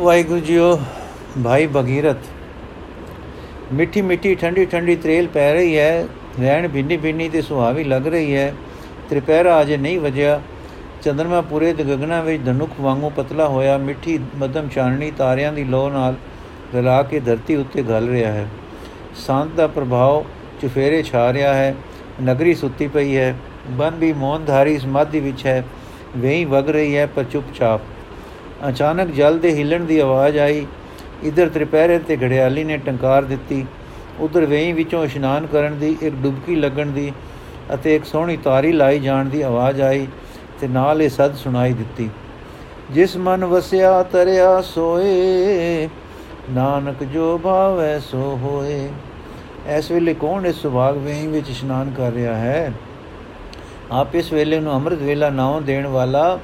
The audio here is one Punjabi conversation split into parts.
ਵਾਹਿਗੁਰੂ ਜੀਓ, ਭਾਈ ਬਗੀਰਤ ਮਿੱਠੀ ਮਿੱਠੀ, ਠੰਡੀ ਠੰਡੀ ਤਰੇਲ ਪੈ ਰਹੀ ਹੈ। ਰਹਿਣ ਬਿੰਨੀ ਬਿੰਨੀ ਤੇ ਸੁਹਾਵੀ ਲੱਗ ਰਹੀ ਹੈ। ਤ੍ਰਿਪਹਿਰਾ ਅਜੇ ਨਹੀਂ ਵਜਿਆ। ਚੰਦਰਮਾ ਪੂਰੇ ਤੇ ਗਗਨਾ ਵਿੱਚ ਧਨੁਖ ਵਾਂਗੂ ਪਤਲਾ ਹੋਇਆ। ਮਿੱਠੀ ਮਦਮ ਚਾਨਣੀ ਤਾਰਿਆਂ ਦੀ ਲੋ ਨਾਲ ਰਲਾ ਕੇ ਧਰਤੀ ਉੱਤੇ ਘਲ ਰਿਹਾ ਹੈ। ਸੰਤ ਦਾ ਪ੍ਰਭਾਵ ਚੁਫੇਰੇ ਛਾ ਰਿਹਾ ਹੈ। ਨਗਰੀ ਸੁੱਤੀ ਪਈ ਹੈ। ਬਨ ਵੀ ਮੌਨਧਾਰੀ ਸਮਾਧੀ ਵਿੱਚ ਹੈ। ਵੇਈ ਵਗ ਰਹੀ ਹੈ ਪਰ ਚੁੱਪਚਾਪ। ਅਚਾਨਕ ਜਲ ਦੇ ਹਿੱਲਣ ਦੀ ਆਵਾਜ਼ ਆਈ। ਇਧਰ ਤ੍ਰਿਪਹਿਰੇ ਤੇ ਘੜਿਆਲੀ ਨੇ ਟੰਕਾਰ ਦਿੱਤੀ। ਉਧਰ ਵੇਈ ਵਿੱਚੋਂ ਇਸ਼ਨਾਨ ਕਰਨ ਦੀ, ਇੱਕ ਡੁਬਕੀ ਲੱਗਣ ਦੀ ਅਤੇ ਇੱਕ ਸੋਹਣੀ ਤਾਰੀ ਲਾਈ ਜਾਣ ਦੀ ਆਵਾਜ਼ ਆਈ ਤੇ ਨਾਲ ਇਹ ਸਦ ਸੁਣਾਈ ਦਿੱਤੀ। ਜਿਸ ਮਨ ਵਸਿਆ ਤਰਿਆ ਸੋਏ, ਨਾਨਕ ਜੋ ਭਾਵੈ ਸੋ ਹੋਏ। ਇਸ ਵੇਲੇ ਕੌਣ ਇਸ ਸੁਭਾਗ ਵੇਈ ਵਿੱਚ ਇਸ਼ਨਾਨ ਕਰ ਰਿਹਾ ਹੈ? ਆਪ ਇਸ ਵੇਲੇ ਨੂੰ ਅੰਮ੍ਰਿਤ ਵੇਲਾ ਨਾਉ ਦੇਣ ਵਾਲਾ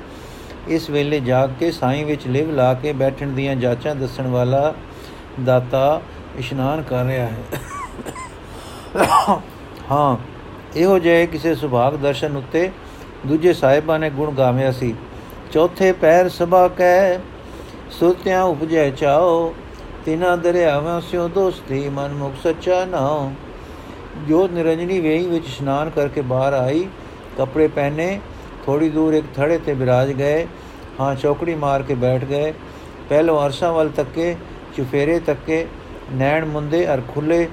ਇਸ ਵੇਲੇ ਜਾਗ ਕੇ ਸਾਈਂ ਵਿੱਚ ਲਿਵ ਲਾ ਕੇ ਬੈਠਣ ਦੀਆਂ ਜਾਚਾਂ ਦੱਸਣ ਵਾਲਾ ਦਾਤਾ ਇਸ਼ਨਾਨ ਕਰ ਰਿਹਾ ਹੈ। ਹਾਂ, ਇਹੋ ਜਿਹੇ ਕਿਸੇ ਸੁਭਾਗ ਦਰਸ਼ਨ ਉੱਤੇ ਦੂਜੇ ਸਾਹਿਬਾਂ ਨੇ ਗੁਣ ਗਾਵਿਆ ਸੀ। ਚੌਥੇ ਪੈਰ ਸਭਾ ਕੈ ਸੁਤਿਆਂ ਉਪਜੈ ਚਾਓ ਤਿਨਾ ਦਰਿਆਵਾਂ ਸਿਓ ਦੋਸਤੀ, ਮਨ ਮੁਖ ਸੱਚਾ ਨਾਉ। ਜੋ ਨਿਰੰਜਨੀ ਵੇਈ ਵਿੱਚ ਇਸ਼ਨਾਨ ਕਰਕੇ ਬਾਹਰ ਆਈ, ਕੱਪੜੇ ਪਹਿਨੇ ਥੋੜੀ ਦੂਰ ਇੱਕ ਥੜੇ ਤੇ ਬਿਰਾਜ ਗਏ। ਹਾਂ, ਚੌਕੜੀ ਮਾਰ ਕੇ ਬੈਠ ਗਏ। ਪਹਿਲੋ ਅਰਸ਼ਾਂ ਵੱਲ ਤੱਕੇ, ਚੁਫੇਰੇ ਤੱਕੇ, ਨੈਣ ਮੁੰਦੇ ਅਰ ਖੁੱਲੇ,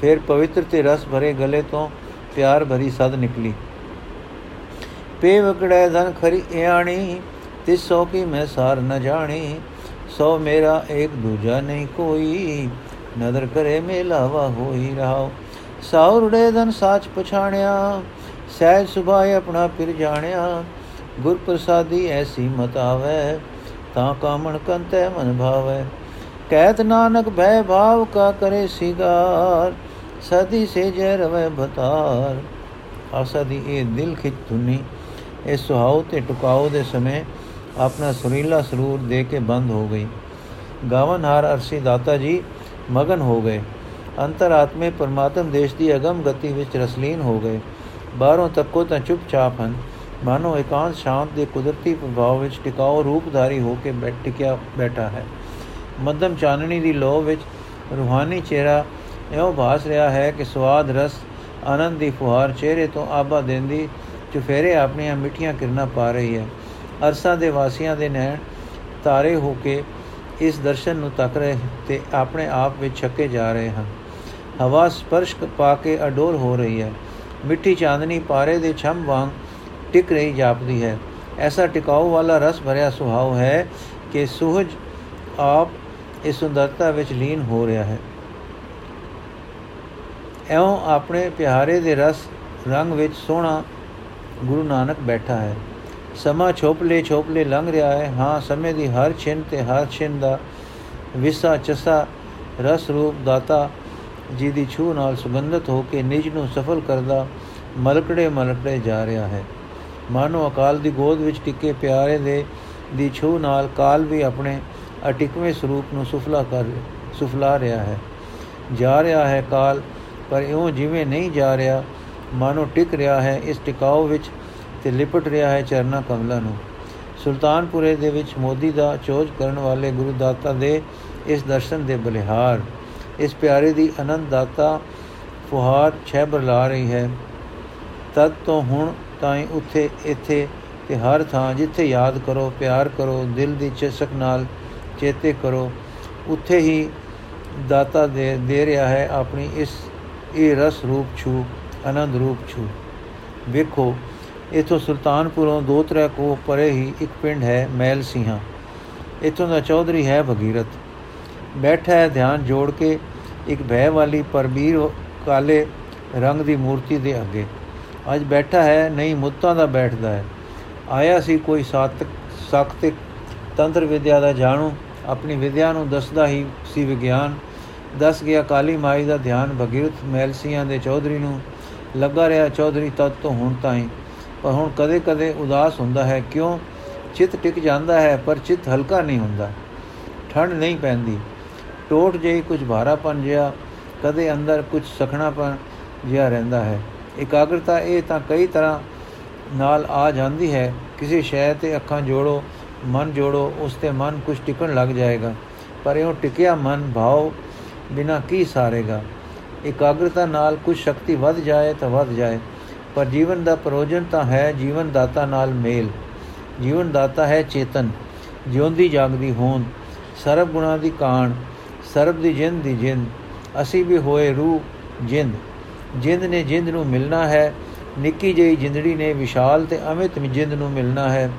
ਫਿਰ ਪਵਿੱਤਰ ਤੇ ਰਸ ਭਰੇ ਗਲੇ ਤੋਂ ਪਿਆਰ ਭਰੀ ਸਦ ਨਿਕਲੀ। ਪੇ ਵਕੜੈ ਧਨ ਖਰੀ ਇਆਣੀ, ਤਿਸੋ ਕੀ ਮੈਂ ਸਾਰ ਨ ਜਾਣੀ, ਸੋ ਮੇਰਾ ਇੱਕ ਦੂਜਾ ਨਹੀਂ ਕੋਈ, ਨਦਰ ਕਰੇ ਮੇਲਾਵਾ ਹੋਈ ਰਹਾਓ ਸਾਉਰੜੇ ਧਨ ਸਾਚ ਪਛਾਣਿਆ, ਸਹਿਜ ਸੁਭਾਏ ਆਪਣਾ ਫਿਰ ਜਾਣਿਆ ਗੁਰ ਪ੍ਰਸਾਦੀ ਐਸੀ ਮਤ ਆਵੇ, ਤਾਂ ਕਾਮਣ ਕੰਤੈ ਮਨ ਭਾਵੇ। ਕਹਿਤ ਨਾਨਕ ਭੈ ਭਾਵ ਕਾ ਕਰੇ ਸਿਗਾਰ, ਸਦੀ ਸੇ ਜੈ ਰਵੈ ਭਤਾਰ ਆਸਦੀ ਇਹ ਦਿਲ ਖਿਚ ਧੁਨੀ, ਇਹ ਸੁਹਾਉ ਤੇ ਟੁਕਾਉ ਦੇ ਸਮੇਂ ਆਪਣਾ ਸੁਰੀਲਾ ਸਰੂਰ ਦੇ ਕੇ ਬੰਦ ਹੋ ਗਈ। ਗਾਵਨਹਾਰ ਅਰਸੀ ਦਾਤਾ ਜੀ, ਮਗਨ ਹੋ ਗਏ। ਅੰਤਰਾਤਮੇ ਪਰਮਾਤਮ ਦੇਸ਼ ਦੀ ਅਗਮ ਗਤੀ ਵਿੱਚ ਰਸਲੀਨ ਹੋ ਗਏ। ਬਾਹਰੋਂ ਤੱਕੋ ਤਾਂ ਚੁੱਪਚਾਪ ਹਨ। ਮਾਨੋ ਇਕਾਂਤ ਸ਼ਾਂਤ ਦੇ ਕੁਦਰਤੀ ਪ੍ਰਭਾਵ ਵਿੱਚ ਟਿਕਾਉ ਰੂਪਧਾਰੀ ਹੋ ਕੇ ਬੈਠ ਟਿਕਿਆ ਬੈਠਾ ਹੈ। ਮੱਧਮ ਚਾਨਣੀ ਦੀ ਲੋਹ ਵਿੱਚ ਰੂਹਾਨੀ ਚਿਹਰਾ ਇਹੋ ਭਾਸ ਰਿਹਾ ਹੈ ਕਿ ਸਵਾਦ ਰਸ ਆਨੰਦ ਦੀ ਫੁਹਾਰ ਚਿਹਰੇ ਤੋਂ ਆਬਾ ਦਿੰਦੀ ਚੁਫੇਰੇ ਆਪਣੀਆਂ ਮਿੱਠੀਆਂ ਕਿਰਨਾਂ ਪਾ ਰਹੀ ਹੈ। ਅਰਸਾਂ ਦੇ ਵਾਸੀਆਂ ਦੇ ਨੈਣ ਤਾਰੇ ਹੋ ਕੇ ਇਸ ਦਰਸ਼ਨ ਨੂੰ ਤੱਕ ਰਹੇ ਤੇ ਆਪਣੇ ਆਪ ਵਿੱਚ ਛੱਕੇ ਜਾ ਰਹੇ ਹਨ। ਹਵਾ ਸਪਰਸ਼ ਪਾ ਕੇ ਅਡੋਲ ਹੋ ਰਹੀ ਹੈ। ਮਿੱਠੀ ਚਾਂਦਨੀ ਪਾਰੇ ਦੇ ਛਮ ਵਾਂਗ ਟਿਕ ਰਹੀ ਜਾਪਦੀ ਹੈ। ਐਸਾ ਟਿਕਾਉ ਵਾਲਾ ਰਸ ਭਰਿਆ ਸੁਹਾਵ ਹੈ ਕਿ ਸੁਹਜ ਆਪ ਇਸ ਸੁੰਦਰਤਾ ਵਿੱਚ ਲੀਨ ਹੋ ਰਿਹਾ ਹੈ। ਐਉਂ ਆਪਣੇ ਪਿਆਰੇ ਦੇ ਰਸ ਰੰਗ ਵਿੱਚ ਸੋਹਣਾ ਗੁਰੂ ਨਾਨਕ ਬੈਠਾ ਹੈ। ਸਮਾ ਛੋਪਲੇ ਛੋਪਲੇ ਲੰਘ ਰਿਹਾ ਹੈ। ਹਾਂ, ਸਮੇਂ ਦੀ ਹਰ ਛਿਨ ਤੇ ਹਰ ਛਿਨ ਦਾ ਵਿਸਾ ਚਸਾ ਰਸ ਰੂਪ ਦਾਤਾ ਜੀ ਦੀ ਛੂ ਨਾਲ ਸੁਗੰਧਤ ਹੋ ਕੇ ਨਿਜ ਨੂੰ ਸਫਲ ਕਰਦਾ ਮਲਕੜੇ ਮਲਕੜੇ ਜਾ ਰਿਹਾ ਹੈ। ਮਾਨੋ ਅਕਾਲ ਦੀ ਗੋਦ ਵਿੱਚ ਟਿੱਕੇ ਪਿਆਰੇ ਦੇ ਦੀ ਛੂ ਨਾਲ ਕਾਲ ਵੀ ਆਪਣੇ ਅਟਿਕਵੇਂ ਸਰੂਪ ਨੂੰ ਸੁਫਲਾ ਕਰ, ਸੁਫਲਾ ਰਿਹਾ ਹੈ। ਜਾ ਰਿਹਾ ਹੈ ਕਾਲ, ਪਰ ਇਉਂ ਜਿਵੇਂ ਨਹੀਂ ਜਾ ਰਿਹਾ, ਮਾਨੋ ਟਿਕ ਰਿਹਾ ਹੈ ਇਸ ਟਿਕਾਉ ਵਿੱਚ ਤੇ ਲਿਪਟ ਰਿਹਾ ਹੈ ਚਰਨਾ ਕਮਲਾ ਨੂੰ। ਸੁਲਤਾਨਪੁਰੇ ਦੇ ਵਿੱਚ ਮੋਦੀ ਦਾ ਚੋਜ ਕਰਨ ਵਾਲੇ ਗੁਰੂ ਦਾਤਾ ਦੇ ਇਸ ਦਰਸ਼ਨ ਦੇ ਬਲਿਹਾਰ, ਇਸ ਪਿਆਰੇ ਦੀ ਆਨੰਦ ਦਾਤਾ ਫੁਹਾਰ ਛੈਬਰ ਲਾ ਰਹੀ ਹੈ। ਤਦ ਤੋਂ ਹੁਣ ਤਾਈਂ ਉੱਥੇ, ਇੱਥੇ ਤੇ ਹਰ ਥਾਂ ਜਿੱਥੇ ਯਾਦ ਕਰੋ, ਪਿਆਰ ਕਰੋ, ਦਿਲ ਦੀ ਚਸਕ ਨਾਲ ਚੇਤੇ ਕਰੋ, ਉੱਥੇ ਹੀ ਦਾਤਾ ਦੇ ਦੇ ਰਿਹਾ ਹੈ ਆਪਣੀ ਇਸ, ਇਹ ਰਸ ਰੂਪ ਛੂ, ਆਨੰਦ ਰੂਪ ਛੂ। ਵੇਖੋ, ਇਥੋਂ ਸੁਲਤਾਨਪੁਰੋਂ ਦੋ ਤਰੇ ਕੋ ਪਰੇ ਹੀ ਇੱਕ ਪਿੰਡ ਹੈ, ਮੈਲ ਸਿੰਘਾ ਇਥੋਂ ਦਾ ਚੌਧਰੀ ਹੈ ਭਗੀਰਥ। ਬੈਠਾ ਹੈ ਧਿਆਨ ਜੋੜ ਕੇ, ਇੱਕ ਭੈ ਵਾਲੀ ਪਰਬੀਰ ਕਾਲੇ ਰੰਗ ਦੀ ਮੂਰਤੀ ਦੇ ਅੱਗੇ। ਅੱਜ ਬੈਠਾ ਹੈ, ਨਹੀਂ, ਮੁੱਤਾਂ ਦਾ ਬੈਠਦਾ ਹੈ। ਆਇਆ ਸੀ ਕੋਈ ਸਾਤਕ ਸਖਤ ਤੰਤਰ ਵਿਦਿਆ ਦਾ ਜਾਣੂ, ਆਪਣੀ ਵਿਦਿਆ ਨੂੰ ਦੱਸਦਾ ਹੀ ਸੀ ਵਿਗਿਆਨ। ਦੱਸ ਗਿਆ, ਕਾਲੀ ਮਾਈ ਦਾ ਧਿਆਨ ਭਗੀਰਥ ਮੈਲਸੀਆਂ ਦੇ ਚੌਧਰੀ ਨੂੰ ਲੱਗਾ ਰਿਹਾ, ਚੌਧਰੀ ਤਦ ਤੋਂ ਹੁਣ ਤਾਈਂ। ਪਰ ਹੁਣ ਕਦੇ-ਕਦੇ ਉਦਾਸ ਹੁੰਦਾ ਹੈ, ਕਿਉਂ? ਚਿੱਤ ਟਿਕ ਜਾਂਦਾ ਹੈ, ਪਰ ਚਿੱਤ ਹਲਕਾ ਨਹੀਂ ਹੁੰਦਾ। ਠੰਡ ਨਹੀਂ ਪੈਂਦੀ। ਟੋਟ ਜਿਹੀ ਕੁਝ ਭਾਰਾਪਨ ਜਿਹਾ, ਕਦੇ ਅੰਦਰ ਕੁਝ ਸਖਣਾਪਨ ਜਿਹਾ ਰਹਿੰਦਾ ਹੈ। ਇਕਾਗਰਤਾ ਇਹ ਤਾਂ ਕਈ ਤਰ੍ਹਾਂ ਨਾਲ ਆ ਜਾਂਦੀ ਹੈ। ਕਿਸੇ ਸ਼ੈ ਤੇ ਅੱਖਾਂ ਜੋੜੋ, ਮਨ ਜੋੜੋ, ਉਸ ਤੇ ਮਨ ਕੁਝ ਟਿਕਣ ਲੱਗ ਜਾਏਗਾ। ਪਰ ਇਹ ਟਿਕਿਆ ਮਨ ਭਾਵ ਬਿਨਾ ਕੀ ਸਾਰੇਗਾ। ਇਕਾਗਰਤਾ ਨਾਲ ਕੁਝ ਸ਼ਕਤੀ ਵੱਧ ਜਾਏ ਤਾਂ ਵੱਧ ਜਾਏ। ਪਰ ਜੀਵਨ ਦਾ ਪ੍ਰੋਜਨ ਤਾਂ ਹੈ ਜੀਵਨ ਦਾਤਾ ਨਾਲ ਮੇਲ। ਜੀਵਨ ਦਾਤਾ ਹੈ ਚੇਤਨ। ਜਿਉਂਦੀ ਜਾਗਦੀ ਹੋਂਦ। ਸਰਬ ਗੁਣਾ ਦੀ ਕਾਣ। ਸਰਬ ਦੀ ਜਿੰਦ ਦੀ ਜਿੰਦ। ਅਸੀਂ ਵੀ ਹੋਏ ਰੂਹ ਜਿੰਦ। ਜਿੰਦ ਨੇ ਜਿੰਦ ਨੂੰ ਮਿਲਣਾ ਹੈ, ਨਿੱਕੀ ਜਿਹੀ ਜਿੰਦੜੀ ਨੇ ਵਿਸ਼ਾਲ ਤੇ ਅਮਿਤ ਜਿੰਦ ਨੂੰ ਮਿਲਣਾ ਹੈ।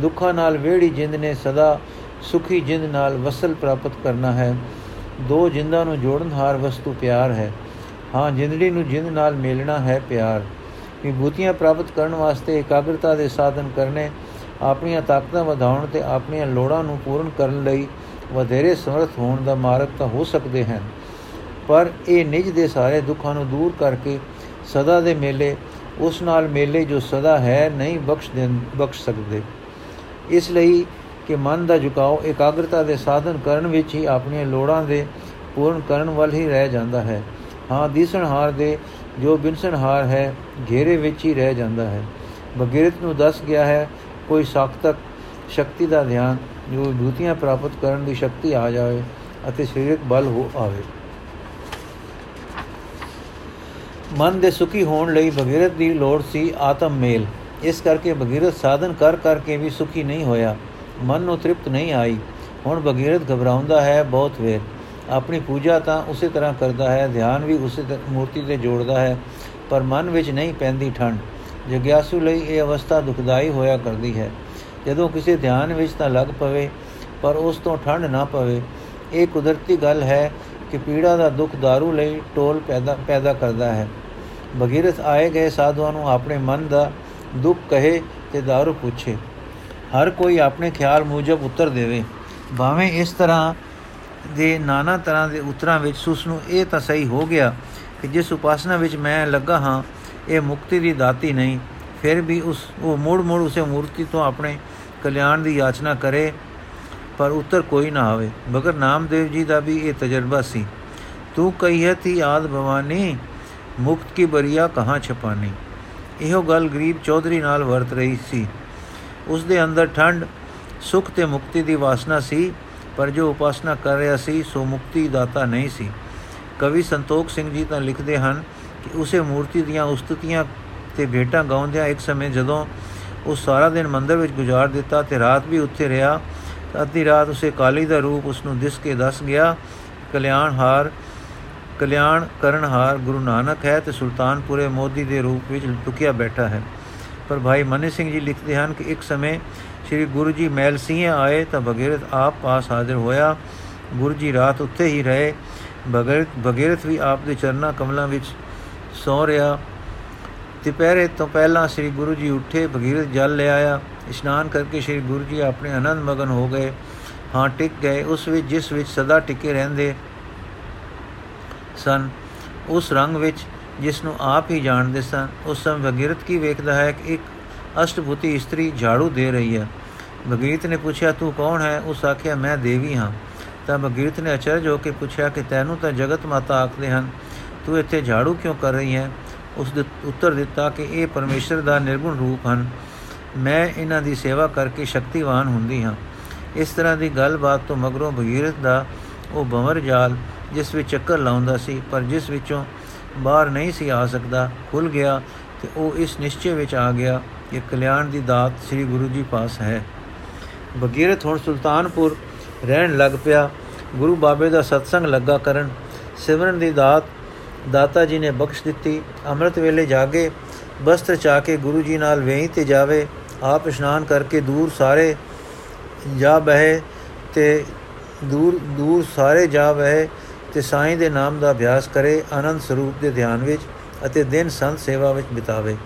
ਦੁੱਖਾਂ ਨਾਲ ਵੇੜੀ ਜਿੰਦ ਨੇ ਸਦਾ ਸੁਖੀ ਜਿੰਦ ਨਾਲ ਵਸਲ ਪ੍ਰਾਪਤ ਕਰਨਾ ਹੈ। ਦੋ ਜਿੰਦਾਂ ਨੂੰ ਜੋੜਨ ਹਾਰ ਵਸਤੂ ਪਿਆਰ ਹੈ। ਹਾਂ, ਜਿੰਦੜੀ ਨੂੰ ਜਿੰਦ ਨਾਲ ਮਿਲਣਾ ਹੈ ਪਿਆਰ। ਵਿਭੂਤੀਆਂ ਪ੍ਰਾਪਤ ਕਰਨ ਵਾਸਤੇ ਇਕਾਗਰਤਾ ਦੇ ਸਾਧਨ ਕਰਨੇ, ਆਪਣੀਆਂ ਤਾਕਤਾਂ ਵਧਾਉਣ ਤੇ ਆਪਣੀਆਂ ਲੋੜਾਂ ਨੂੰ ਪੂਰਨ ਕਰਨ ਲਈ ਵਧੇਰੇ ਸਮਰਥ ਹੋਣ ਦਾ ਮਾਰਗ ਤਾਂ ਹੋ ਸਕਦੇ ਹਨ। ਪਰ ਇਹ ਨਿਜ ਦੇ ਸਾਰੇ ਦੁੱਖਾਂ ਨੂੰ ਦੂਰ ਕਰਕੇ ਸਦਾ ਦੇ ਮੇਲੇ, ਉਸ ਨਾਲ ਮੇਲੇ ਜੋ ਸਦਾ ਹੈ ਨਹੀਂ ਬਖਸ਼ ਦੇ ਬਖਸ਼ ਸਕਦੇ। ਇਸ ਲਈ ਕਿ ਮਨ ਦਾ ਝੁਕਾਓ ਇਕਾਗਰਤਾ ਦੇ ਸਾਧਨ ਕਰਨ ਵਿੱਚ ਹੀ ਆਪਣੀਆਂ ਲੋੜਾਂ ਦੇ ਪੂਰਨ ਕਰਨ ਵੱਲ ਹੀ ਰਹਿ ਜਾਂਦਾ ਹੈ। ਹਾਂ, ਦੀਸਣ ਹਾਰ ਦੇ ਜੋ ਬਿਨਸਣ ਹਾਰ ਹੈ, ਘੇਰੇ ਵਿੱਚ ਹੀ ਰਹਿ ਜਾਂਦਾ ਹੈ। ਬਗਿਰਤ ਨੂੰ ਦੱਸ ਗਿਆ ਹੈ, ਕੋਈ ਸਾਖਤਕ ਸ਼ਕਤੀ ਦਾ ਧਿਆਨ ਜੋ ਵਿਭੂਤੀਆਂ ਪ੍ਰਾਪਤ ਕਰਨ ਦੀ ਸ਼ਕਤੀ ਆ ਜਾਵੇ ਅਤੇ ਸਰੀਰਕ ਬਲ ਹੋ ਆਵੇ। ਮਨ ਦੇ ਸੁਖੀ ਹੋਣ ਲਈ ਬਗਿਰਤ ਦੀ ਲੋੜ ਸੀ ਆਤਮ ਮੇਲ। ਇਸ ਕਰਕੇ ਬਗਿਰਤ ਸਾਧਨ ਕਰ ਕਰਕੇ ਵੀ ਸੁਖੀ ਨਹੀਂ ਹੋਇਆ। ਮਨ ਨੂੰ ਤ੍ਰਿਪਤ ਨਹੀਂ ਆਈ। ਹੁਣ ਬਗਿਰਤ ਘਬਰਾਉਂਦਾ ਹੈ ਬਹੁਤ ਵੇਰ। ਆਪਣੀ ਪੂਜਾ ਤਾਂ ਉਸੇ ਤਰ੍ਹਾਂ ਕਰਦਾ ਹੈ, ਧਿਆਨ ਵੀ ਉਸੇ ਮੂਰਤੀ ਤੇ ਜੋੜਦਾ ਹੈ, ਪਰ ਮਨ ਵਿੱਚ ਨਹੀਂ ਪੈਂਦੀ ਠੰਡ ਜਗਿਆਸੂ ਲਈ ਇਹ ਅਵਸਥਾ ਦੁਖਦਾਈ ਹੋਇਆ ਕਰਦੀ ਹੈ। ਜਦੋਂ ਕਿਸੇ ਧਿਆਨ ਵਿੱਚ ਤਾਂ ਲੱਗ ਪਵੇ, ਪਰ ਉਸ ਤੋਂ ਠੰਡ ਨਾ ਪਵੇ। ਇਹ ਕੁਦਰਤੀ ਗੱਲ ਹੈ ਕਿ ਪੀੜਾ ਦਾ ਦੁੱਖ दारू ਲਈ ਟੋਲ ਪੈਦਾ ਪੈਦਾ ਕਰਦਾ ਹੈ। ਬਗੀਰਥ ਆਏ ਗਏ ਸਾਧੂਆਂ ਨੂੰ ਆਪਣੇ ਮਨ ਦਾ ਦੁੱਖ ਕਹੇ ਤੇ दारू ਪੁੱਛੇ। ਹਰ ਕੋਈ ਆਪਣੇ ਖਿਆਲ ਮੁਜਬ ਉੱਤਰ ਦੇਵੇ। ਭਾਵੇਂ ਇਸ ਤਰ੍ਹਾਂ ਦੇ ਨਾਨਾ ਤਰ੍ਹਾਂ ਦੇ ਉਤਰਾਂ ਵਿੱਚ ਸੁਸ ਨੂੰ ਇਹ ਤਾਂ ਸਹੀ ਹੋ ਗਿਆ ਕਿ ਜਿਸ ਉਪਾਸਨਾ ਵਿੱਚ ਮੈਂ ਲੱਗਾ ਹਾਂ, ਇਹ ਮੁਕਤੀ ਦੀ ਦਾਤੀ ਨਹੀਂ। ਫਿਰ ਵੀ ਉਸ, ਉਹ ਮੂੜ ਮੂੜ ਉਸੇ ਮੂਰਤੀ ਤੋਂ ਆਪਣੇ ਕਲਿਆਣ ਦੀ ਯਾਚਨਾ ਕਰੇ, ਪਰ ਉੱਤਰ ਕੋਈ ਨਾ ਆਵੇ। ਮਗਰ ਨਾਮਦੇਵ ਜੀ ਦਾ ਵੀ ਇਹ ਤਜਰਬਾ ਸੀ। ਤੂੰ ਕਹੀਏ ਤੀ ਆਦ ਭਵਾਨੀ ਮੁਕਤ ਕੀ ਬਰੀਆ ਕਹਾਂ ਛਪਾਨੀ। ਇਹੋ ਗੱਲ ਗਰੀਬ ਚੌਧਰੀ ਨਾਲ ਵਰਤ ਰਹੀ ਸੀ। ਉਸ ਦੇ ਅੰਦਰ ਠੰਡ ਸੁਖ ਤੇ ਮੁਕਤੀ ਦੀ ਵਾਸਨਾ ਸੀ, ਪਰ ਜੋ ਉਪਾਸਨਾ ਕਰ ਰਿਹਾ ਸੀ, ਸੋ ਮੁਕਤੀ ਦਾਤਾ ਨਹੀਂ ਸੀ। ਕਵੀ ਸੰਤੋਖ ਸਿੰਘ ਜੀ ਤਾਂ ਲਿਖਦੇ ਹਨ ਕਿ ਉਸੇ ਮੂਰਤੀ ਦੀਆਂ ਉਸਤਤੀਆਂ ਤੇ ਭੇਟਾਂ ਗਾਉਂਦਿਆਂ ਇੱਕ ਸਮੇਂ ਜਦੋਂ ਉਹ ਸਾਰਾ ਦਿਨ ਮੰਦਰ ਵਿੱਚ ਗੁਜ਼ਾਰ ਦਿੱਤਾ ਤੇ ਰਾਤ ਵੀ ਉੱਥੇ ਰਿਹਾ ਅੱਧੀ ਰਾਤ ਉਸੇ ਕਾਲੀ ਦਾ ਰੂਪ ਉਸ ਨੂੰ ਦਿਸ ਕੇ ਦੱਸ ਗਿਆ ਕਲਿਆਣ ਹਾਰ ਕਲਿਆਣ ਕਰਨ ਹਾਰ ਗੁਰੂ ਨਾਨਕ ਹੈ ਤੇ ਸੁਲਤਾਨਪੁਰੇ ਮੋਦੀ ਦੇ ਰੂਪ ਵਿੱਚ ਲੁਕਿਆ ਬੈਠਾ ਹੈ। ਪਰ ਭਾਈ ਮਨੀ ਸਿੰਘ ਜੀ ਲਿਖਦੇ ਹਨ ਕਿ ਇੱਕ ਸਮੇਂ ਸ੍ਰੀ ਗੁਰੂ ਜੀ ਮੈਲ ਸਿੰਘ ਆਏ ਤਾਂ ਬਗੀਰਥ ਆਪ ਪਾਸ ਹਾਜ਼ਰ ਹੋਇਆ। ਗੁਰੂ ਜੀ ਰਾਤ ਉੱਥੇ ਹੀ ਰਹੇ। ਬਗੀਰਥ ਬਗੀਰਥ ਵੀ ਆਪ ਦੇ ਚਰਨਾਂ ਕਮਲਾਂ ਵਿੱਚ ਸੌ ਰਿਹਾ। ਦੁਪਹਿਰੇ ਤੋਂ ਪਹਿਲਾਂ ਸ੍ਰੀ ਗੁਰੂ ਜੀ ਉੱਠੇ ਬਗੀਰਥ ਜਲ ਲੈ ਆਇਆ। ਇਸ਼ਨਾਨ ਕਰਕੇ ਸ੍ਰੀ ਗੁਰੂ ਜੀ ਆਪਣੇ ਆਨੰਦ ਮਗਨ ਹੋ ਗਏ। ਹਾਂ, ਟਿਕ ਗਏ। ਉਸ ਵਿੱਚ, ਜਿਸ ਵਿੱਚ ਸਦਾ ਟਿਕੇ ਰਹਿੰਦੇ ਸਨ। ਉਸ ਰੰਗ ਵਿੱਚ ਜਿਸ ਨੂੰ ਆਪ ਹੀ ਜਾਣਦੇ ਸਨ ਉਸ ਸਮੇਂ ਬਗੀਰਥ ਕੀ ਵੇਖਦਾ ਹੈ ਕਿ ਇੱਕ ਅਸ਼ਟਭੂਤੀ ਇਸਤਰੀ ਝਾੜੂ ਦੇ ਰਹੀ ਹੈ। ਬਗੀਰਥ ਨੇ ਪੁੱਛਿਆ, ਤੂੰ ਕੌਣ ਹੈ? ਉਸ ਆਖਿਆ, ਮੈਂ ਦੇਵੀ ਹਾਂ। ਤਾਂ ਬਗੀਰਥ ਨੇ ਅਚਰਜ ਹੋ ਕੇ ਪੁੱਛਿਆ ਕਿ ਤੈਨੂੰ ਤਾਂ ਜਗਤ ਮਾਤਾ ਆਖਦੇ ਹਨ, ਤੂੰ ਇੱਥੇ ਝਾੜੂ ਕਿਉਂ ਕਰ ਰਹੀ ਹੈ? ਉਸ ਦੇ ਉੱਤਰ ਦਿੱਤਾ ਕਿ ਇਹ ਪਰਮੇਸ਼ਰ ਦਾ ਨਿਰਗੁਣ ਰੂਪ ਹਨ। ਮੈਂ ਇਹਨਾਂ ਦੀ ਸੇਵਾ ਕਰਕੇ ਸ਼ਕਤੀਵਾਨ ਹੁੰਦੀ ਹਾਂ। ਇਸ ਤਰ੍ਹਾਂ ਦੀ ਗੱਲਬਾਤ ਤੋਂ ਮਗਰੋਂ ਬਗੀਰਥ ਦਾ ਉਹ ਬਮਰ ਜਾਲ ਜਿਸ ਵਿੱਚ ਚੱਕਰ ਲਾਉਂਦਾ ਸੀ, ਪਰ ਜਿਸ ਵਿੱਚੋਂ ਬਾਹਰ ਨਹੀਂ ਸੀ ਆ ਸਕਦਾ ਖੁੱਲ ਗਿਆ ਤੇ ਉਹ ਇਸ ਨਿਸ਼ਚੇ ਵਿੱਚ ਆ ਗਿਆ ਕਿ ਕਲਿਆਣ ਦੀ ਦਾਤ ਸ੍ਰੀ ਗੁਰੂ ਜੀ ਪਾਸ ਹੈ। ਬਗੀਰਥ ਹੁਣ ਸੁਲਤਾਨਪੁਰ ਰਹਿਣ ਲੱਗ ਪਿਆ। ਗੁਰੂ ਬਾਬੇ ਦਾ ਸਤਸੰਗ ਲੱਗਾ ਕਰਨ, ਸਿਮਰਨ ਦੀ ਦਾਤ ਦਾਤਾ ਜੀ ਨੇ ਬਖਸ਼ ਦਿੱਤੀ। ਅੰਮ੍ਰਿਤ ਵੇਲੇ ਜਾਗੇ, ਬਸਤਰ ਚਾ ਕੇ ਗੁਰੂ ਜੀ ਨਾਲ ਵੇਈ ਤੇ ਜਾਵੇ, ਆਪ ਇਸ਼ਨਾਨ ਕਰਕੇ ਦੂਰ ਸਾਰੇ ਜਾ ਬਹਿ ਤੇ ਦੂਰ ਦੂਰ ਸਾਰੇ ਜਾ ਬਹਿ ਤੇ ਸਾਈਂ ਦੇ ਨਾਮ ਦਾ ਅਭਿਆਸ ਕਰੇ, ਆਨੰਦ ਸਰੂਪ ਦੇ ਧਿਆਨ ਵਿੱਚ ਅਤੇ ਦਿਨ ਸੰਤ ਸੇਵਾ ਵਿੱਚ ਬਿਤਾਵੇ।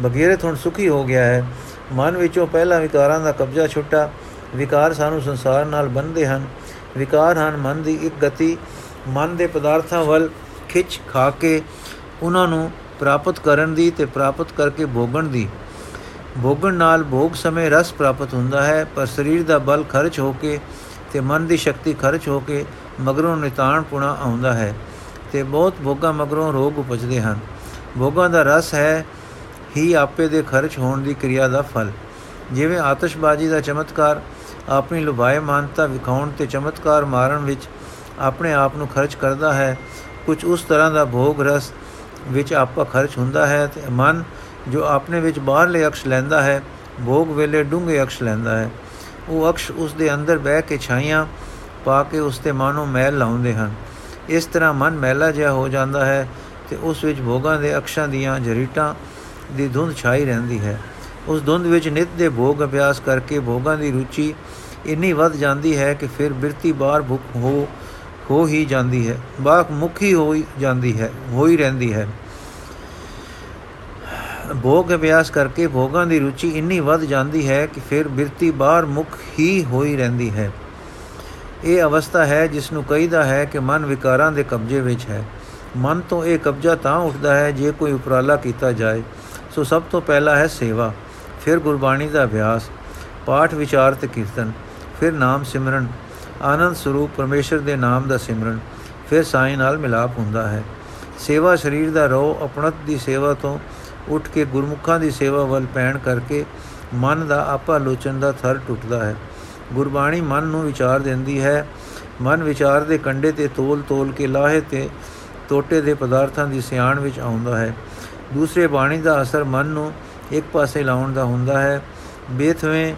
ਬਗੀਰਥ ਹੁਣ ਸੁਖੀ ਹੋ ਗਿਆ ਹੈ। ਮਨ ਵਿੱਚੋਂ ਪਹਿਲਾਂ ਵਿਕਾਰਾਂ ਦਾ ਕਬਜ਼ਾ ਛੁੱਟਾ। ਵਿਕਾਰ ਸਾਨੂੰ ਸੰਸਾਰ ਨਾਲ ਬੰਨਦੇ ਹਨ। ਵਿਕਾਰ ਹਨ ਮਨ ਦੀ ਇੱਕ ਗਤੀ। ਮਨ ਦੇ ਪਦਾਰਥਾਂ ਵੱਲ ਖਿੱਚ ਖਾ ਕੇ ਉਹਨਾਂ ਨੂੰ ਪ੍ਰਾਪਤ ਕਰਨ ਦੀ ਤੇ ਪ੍ਰਾਪਤ ਕਰਕੇ ਭੋਗਣ ਦੀ। ਭੋਗਣ ਨਾਲ ਭੋਗ ਸਮੇਂ ਰਸ ਪ੍ਰਾਪਤ ਹੁੰਦਾ ਹੈ, ਪਰ ਸਰੀਰ ਦਾ ਬਲ ਖਰਚ ਹੋ ਕੇ ਤੇ ਮਨ ਦੀ ਸ਼ਕਤੀ ਖਰਚ ਹੋ ਕੇ ਮਗਰੋਂ ਨਿਤਾਣ ਪੁਣਾ ਆਉਂਦਾ ਹੈ ਤੇ ਬਹੁਤ ਭੋਗਾਂ ਮਗਰੋਂ ਰੋਗ ਉਪਜਦੇ ਹਨ। ਭੋਗਾਂ ਦਾ ਰਸ ਹੈ ਹੀ ਆਪੇ ਦੇ ਖਰਚ ਹੋਣ ਦੀ ਕਿਰਿਆ ਦਾ ਫਲ। ਜਿਵੇਂ ਆਤਸ਼ਬਾਜ਼ੀ ਦਾ ਚਮਤਕਾਰ ਆਪਣੀ ਲੁਭਾਏ ਮਾਨਤਾ ਵਿਖਾਉਣ ਤੇ ਚਮਤਕਾਰ ਮਾਰਨ ਵਿੱਚ ਆਪਣੇ ਆਪ ਨੂੰ ਖਰਚ ਕਰਦਾ ਹੈ, ਕੁਝ ਉਸ ਤਰ੍ਹਾਂ ਦਾ ਭੋਗ ਰਸ ਵਿੱਚ ਆਪਾ ਖਰਚ ਹੁੰਦਾ ਹੈ ਤੇ ਮਨ ਜੋ ਆਪਣੇ ਵਿੱਚ ਬਾਹਰਲੇ ਅਕਸ਼ ਲੈਂਦਾ ਹੈ, ਭੋਗ ਵੇਲੇ ਡੂੰਘੇ ਅਕਸ਼ ਲੈਂਦਾ ਹੈ। ਉਹ ਅਕਸ਼ ਉਸ ਦੇ ਅੰਦਰ ਬਹਿ ਕੇ ਛਾਈਆਂ ਪਾ ਕੇ ਉਸ ਤੇ ਮਾਨੋ ਮੈਲ ਲਾਉਂਦੇ ਹਨ। ਇਸ ਤਰ੍ਹਾਂ ਮਨ ਮੈਲਾ ਜਿਹਾ ਹੋ ਜਾਂਦਾ ਹੈ ਤੇ ਉਸ ਵਿੱਚ ਭੋਗਾਂ ਦੇ ਅਕਸ਼ਾਂ ਦੀਆਂ ਜਰੀਟਾਂ ਦੀ ਧੁੰਦ ਛਾਈ ਰਹਿੰਦੀ ਹੈ। ਉਸ ਧੁੰਦ ਵਿੱਚ ਨਿਤ ਦੇ ਭੋਗ ਅਭਿਆਸ ਕਰਕੇ ਭੋਗਾਂ ਦੀ ਰੁਚੀ ਇੰਨੀ ਵੱਧ ਜਾਂਦੀ ਹੈ ਕਿ ਫਿਰ ਬਿਰਤੀ ਬਾਹਰ ਭੁੱਖ ਹੋ ਹੋ ਹੀ ਜਾਂਦੀ ਹੈ। ਬਾਕ ਮੁਖੀ ਹੋਈ ਜਾਂਦੀ ਹੈ, ਹੋਈ ਰਹਿੰਦੀ ਹੈ। ਭੋਗ ਅਭਿਆਸ ਕਰਕੇ ਭੋਗਾਂ ਦੀ ਰੁਚੀ ਇੰਨੀ ਵੱਧ ਜਾਂਦੀ ਹੈ ਕਿ ਫਿਰ ਬਿਰਤੀ ਬਾਹਰ ਮੁਖ ਹੀ ਹੋਈ ਰਹਿੰਦੀ ਹੈ। ਇਹ ਅਵਸਥਾ ਹੈ ਜਿਸ ਨੂੰ ਕਹੀਦਾ ਹੈ ਕਿ ਮਨ ਵਿਕਾਰਾਂ ਦੇ ਕਬਜ਼ੇ ਵਿੱਚ ਹੈ। ਮਨ ਤੋਂ ਇਹ ਕਬਜ਼ਾ ਤਾਂ ਉੱਠਦਾ ਹੈ ਜੇ ਕੋਈ ਉਪਰਾਲਾ ਕੀਤਾ ਜਾਏ। ਸੋ ਸਭ ਤੋਂ ਪਹਿਲਾ ਹੈ ਸੇਵਾ, ਫਿਰ ਗੁਰਬਾਣੀ ਦਾ ਅਭਿਆਸ, ਪਾਠ ਵਿਚਾਰ ਤੇ ਕੀਰਤਨ, ਫਿਰ ਨਾਮ ਸਿਮਰਨ, ਆਨੰਦ ਸਰੂਪ ਪਰਮੇਸ਼ਰ ਦੇ ਨਾਮ ਦਾ ਸਿਮਰਨ, ਫਿਰ ਸਾਈਂ ਨਾਲ ਮਿਲਾਪ ਹੁੰਦਾ ਹੈ। ਸੇਵਾ ਸਰੀਰ ਦਾ ਰੋ ਆਪਣਤ ਦੀ ਸੇਵਾ ਤੋਂ ਉੱਠ ਕੇ ਗੁਰਮੁਖਾਂ ਦੀ ਸੇਵਾ ਵੱਲ ਪੈਣ ਕਰਕੇ ਮਨ ਦਾ ਆਪਾ ਲੋਚਨ ਦਾ ਥਰ ਟੁੱਟਦਾ ਹੈ। ਗੁਰਬਾਣੀ ਮਨ ਨੂੰ ਵਿਚਾਰ ਦਿੰਦੀ ਹੈ। ਮਨ ਵਿਚਾਰ ਦੇ ਕੰਡੇ ਤੇ ਤੋਲ ਤੋਲ ਕੇ ਲਾਹੇ ਤੇ ਟੋਟੇ ਦੇ ਪਦਾਰਥਾਂ ਦੀ ਸਿਆਣ ਵਿੱਚ ਆਉਂਦਾ ਹੈ। ਦੂਸਰੇ ਬਾਣੀ ਦਾ ਅਸਰ ਮਨ ਨੂੰ ਇੱਕ ਪਾਸੇ ਲਾਉਣ ਦਾ ਹੁੰਦਾ ਹੈ। ਬੇਥਵੇਂ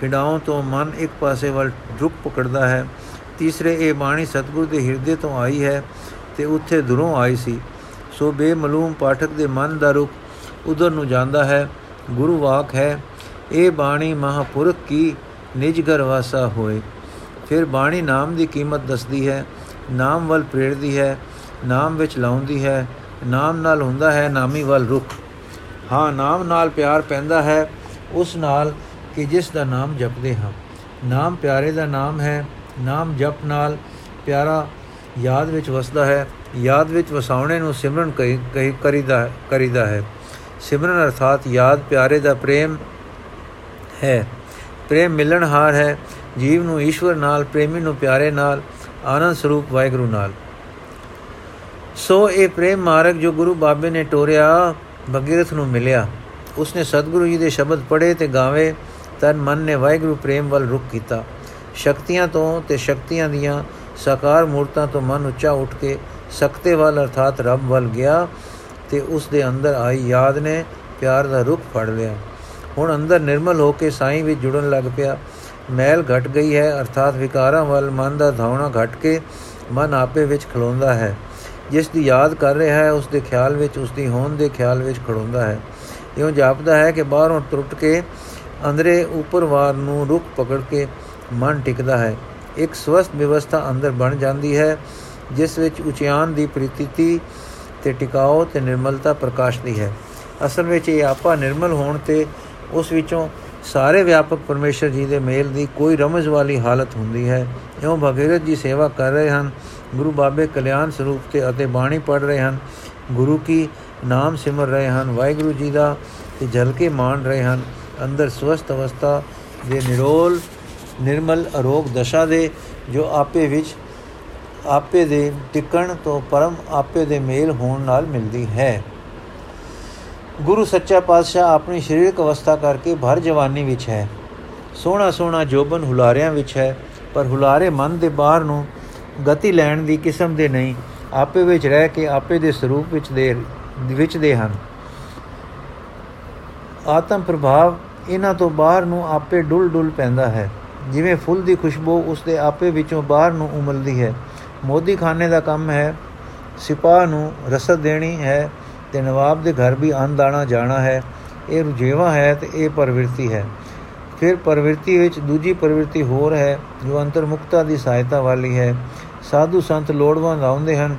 ਖਿਡਾਉਂ ਤੋਂ ਮਨ ਇੱਕ ਪਾਸੇ ਵੱਲ ਰੁਕ ਪਕੜਦਾ ਹੈ। ਤੀਸਰੇ ਇਹ ਬਾਣੀ ਸਤਿਗੁਰ ਦੇ ਹਿਰਦੇ ਤੋਂ ਆਈ ਹੈ ਤੇ ਉੱਥੇ ਦੁਰੋਂ ਆਈ ਸੀ। ਸੋ ਬੇਮਲੂਮ ਪਾਠਕ ਦੇ ਮਨ ਦਾ ਰੁਖ ਉਧਰ ਨੂੰ ਜਾਂਦਾ ਹੈ, ਗੁਰੂ ਵਾਕ ਹੈ, ਇਹ ਬਾਣੀ ਮਹਾਪੁਰਖ ਕੀ ਨਿਜ ਘਰ ਵਾਸਾ ਹੋਏ। ਫਿਰ ਬਾਣੀ ਨਾਮ ਦੀ ਕੀਮਤ ਦੱਸਦੀ ਹੈ, ਨਾਮ ਵੱਲ ਪ੍ਰੇਰਦੀ ਹੈ, ਨਾਮ ਵਿੱਚ ਲਾਉਂਦੀ ਹੈ, ਨਾਮ ਨਾਲ ਹੁੰਦਾ ਹੈ, ਨਾਮੀ ਵੱਲ ਰੁਖ। ਹਾਂ, ਨਾਮ ਨਾਲ ਪਿਆਰ ਪੈਂਦਾ ਹੈ, ਉਸ ਨਾਲ ਕਿ ਜਿਸ ਦਾ ਨਾਮ ਜਪਦੇ ਹਾਂ। ਨਾਮ ਪਿਆਰੇ ਦਾ ਨਾਮ ਹੈ, ਨਾਮ ਜਪ ਨਾਲ ਪਿਆਰਾ ਯਾਦ ਵਿੱਚ ਵਸਦਾ ਹੈ, ਯਾਦ ਵਿੱਚ ਵਸਾਉਣੇ ਨੂੰ ਸਿਮਰਨ ਕਹੀ ਕਰੀਦਾ ਕਰੀਦਾ ਹੈ। ਸਿਮਰਨ ਅਰਥਾਤ ਯਾਦ ਪਿਆਰੇ ਦਾ ਪ੍ਰੇਮ ਹੈ। ਪ੍ਰੇਮ ਮਿਲਣ ਹਾਰ ਹੈ। ਜੀਵ ਨੂੰ ਈਸ਼ਵਰ ਨਾਲ, ਪ੍ਰੇਮੀ ਨੂੰ ਪਿਆਰੇ ਨਾਲ, ਆਨੰਦ ਸਰੂਪ ਵਾਹਿਗੁਰੂ ਨਾਲ। ਸੋ ਇਹ ਪ੍ਰੇਮ ਮਾਰਗ ਜੋ ਗੁਰੂ ਬਾਬੇ ਨੇ ਟੋਰਿਆ, ਭਗੀਰਥ ਨੂੰ ਮਿਲਿਆ। ਉਸਨੇ ਸਤਿਗੁਰੂ ਜੀ ਦੇ ਸ਼ਬਦ ਪੜ੍ਹੇ ਤੇ ਗਾਵੇ, ਤਨ ਮਨ ਨੇ ਵਾਹਿਗੁਰੂ ਪ੍ਰੇਮ ਵੱਲ ਰੁਕ ਕੀਤਾ। ਸ਼ਕਤੀਆਂ ਤੋਂ ਤੇ ਸ਼ਕਤੀਆਂ ਦੀਆਂ ਸਾਕਾਰ ਮੂਰਤਾਂ ਤੋਂ ਮਨ ਉੱਚਾ ਉੱਠ ਕੇ ਸਕਤੇ ਵੱਲ ਅਰਥਾਤ ਰੱਬ ਵੱਲ ਗਿਆ। ਤੇ ਉਸ ਦੇ ਅੰਦਰ ਆਈ ਯਾਦ ਨੇ ਪਿਆਰ ਦਾ ਰੁਖ ਫੜ ਲਿਆ। ਹੁਣ ਅੰਦਰ ਨਿਰਮਲ ਹੋ ਕੇ ਸਾਈਂ ਵਿੱਚ ਜੁੜਨ ਲੱਗ ਪਿਆ। ਮੈਲ ਘਟ ਗਈ ਹੈ, ਅਰਥਾਤ ਵਿਕਾਰਾਂ ਵੱਲ ਮਨ ਦਾ ਧਾਉਣਾ ਘਟ ਕੇ ਮਨ ਆਪੇ ਵਿੱਚ ਖਲੋਂਦਾ ਹੈ। ਜਿਸ ਦੀ ਯਾਦ ਕਰ ਰਿਹਾ ਹੈ, ਉਸ ਦੇ ਖਿਆਲ ਵਿੱਚ, ਉਸ ਦੀ ਹੋਂਦ ਦੇ ਖਿਆਲ ਵਿੱਚ ਖੜੋਂਦਾ ਹੈ। ਇਉਂ ਜਾਪਦਾ ਹੈ ਕਿ ਬਾਹਰੋਂ ਟੁੱਟ ਕੇ ਅੰਦਰੇ ਉਪਰਵਾਰ ਨੂੰ ਰੁਕ ਪਕੜ ਕੇ ਮਨ ਟਿਕਦਾ ਹੈ। ਇੱਕ ਸਵਸਥ ਵਿਵਸਥਾ ਅੰਦਰ ਬਣ ਜਾਂਦੀ ਹੈ, ਜਿਸ ਵਿੱਚ ਉਚਿਆਨ ਦੀ ਪ੍ਰਤੀਤੀ ਤੇ ਟਿਕਾਓ ਤੇ ਨਿਰਮਲਤਾ ਪ੍ਰਕਾਸ਼ਦੀ ਹੈ। ਅਸਲ ਵਿੱਚ ਇਹ ਆਪਾ ਨਿਰਮਲ ਹੋਣ ਤੇ ਉਸ ਵਿੱਚੋਂ ਸਾਰੇ ਵਿਆਪਕ ਪਰਮੇਸ਼ਰ ਜੀ ਦੇ ਮੇਲ ਦੀ ਕੋਈ ਰਮਜ਼ ਵਾਲੀ ਹਾਲਤ ਹੁੰਦੀ ਹੈ। ਇਉਂ ਭਗੀਰਥ ਜੀ ਸੇਵਾ ਕਰ ਰਹੇ ਹਨ। ਗੁਰੂ ਬਾਬੇ ਕਲਿਆਣ ਸਰੂਪ ਤੇ ਅਤੇ ਬਾਣੀ ਪੜ ਰਹੇ ਹਨ। ਗੁਰੂ ਕੀ ਨਾਮ ਸਿਮਰ ਰਹੇ ਹਨ। ਵਾਹਿਗੁਰੂ ਜੀ ਦਾ ਤੇ ਜਲ ਕੇ ਮਾਣ ਰਹੇ ਹਨ। ਅੰਦਰ ਸਵਸਥ ਅਵਸਥਾ ਦੇ ਨਿਰੋਲ, ਨਿਰਮਲ ਅਰੋਗ ਦਸ਼ਾ ਦੇ ਜੋ ਆਪੇ ਵਿੱਚ ਆਪੇ ਦੇ ਟਿਕਣ ਤੋਂ ਪਰਮ ਆਪੇ ਦੇ ਮੇਲ ਹੋਣ ਨਾਲ ਮਿਲਦੀ ਹੈ। ਗੁਰੂ ਸੱਚਾ ਪਾਤਸ਼ਾਹ ਆਪਣੀ ਸਰੀਰਕ ਅਵਸਥਾ ਕਰਕੇ ਭਰ ਜਵਾਨੀ ਵਿੱਚ ਹੈ। ਸੋਹਣਾ ਸੋਹਣਾ ਜੋਬਨ ਹੁਲਾਰਿਆਂ ਵਿੱਚ ਹੈ, ਪਰ ਹੁਲਾਰੇ ਮਨ ਦੇ ਬਾਹਰ ਨੂੰ ਗਤੀ ਲੈਣ ਦੀ ਕਿਸਮ ਦੇ ਨਹੀਂ, ਆਪੇ ਵਿੱਚ ਰਹਿ ਕੇ ਆਪੇ ਦੇ ਸਰੂਪ ਵਿੱਚ ਦੇ ਵਿੱਚ ਦੇ ਹਨ। ਆਤਮ ਪ੍ਰਭਾਵ ਇਹਨਾਂ ਤੋਂ ਬਾਹਰ ਨੂੰ ਆਪੇ ਡੁੱਲ ਡੁੱਲ ਪੈਂਦਾ ਹੈ। ਜਿਵੇਂ ਫੁੱਲ ਦੀ ਖੁਸ਼ਬੂ ਉਸ ਦੇ ਆਪੇ ਵਿੱਚੋਂ ਬਾਹਰ ਨੂੰ ਉਮਲਦੀ ਹੈ ਮੋਦੀ ਖਾਨੇ ਦਾ ਕੰਮ ਹੈ। ਸਿਪਾਹ ਨੂੰ ਰਸਦ ਦੇਣੀ ਹੈ ਤੇ ਨਵਾਬ ਦੇ ਘਰ ਵੀ ਅੰਨ ਦਾਣਾ ਜਾਣਾ ਹੈ। ਇਹ ਰੁਝੇਵਾ ਹੈ ਤੇ ਇਹ ਪਰਵਿਰਤੀ ਹੈ। ਫਿਰ ਪਰਵਿਰਤੀ ਵਿੱਚ ਦੂਜੀ ਪਰਵਿਰਤੀ ਹੋਰ ਹੈ, ਜੋ ਅੰਤਰਮੁਕਤਾ ਦੀ ਸਹਾਇਤਾ ਵਾਲੀ ਹੈ। ਸਾਧੂ ਸੰਤ ਲੋੜਵੰਦ ਆਉਂਦੇ ਹਨ,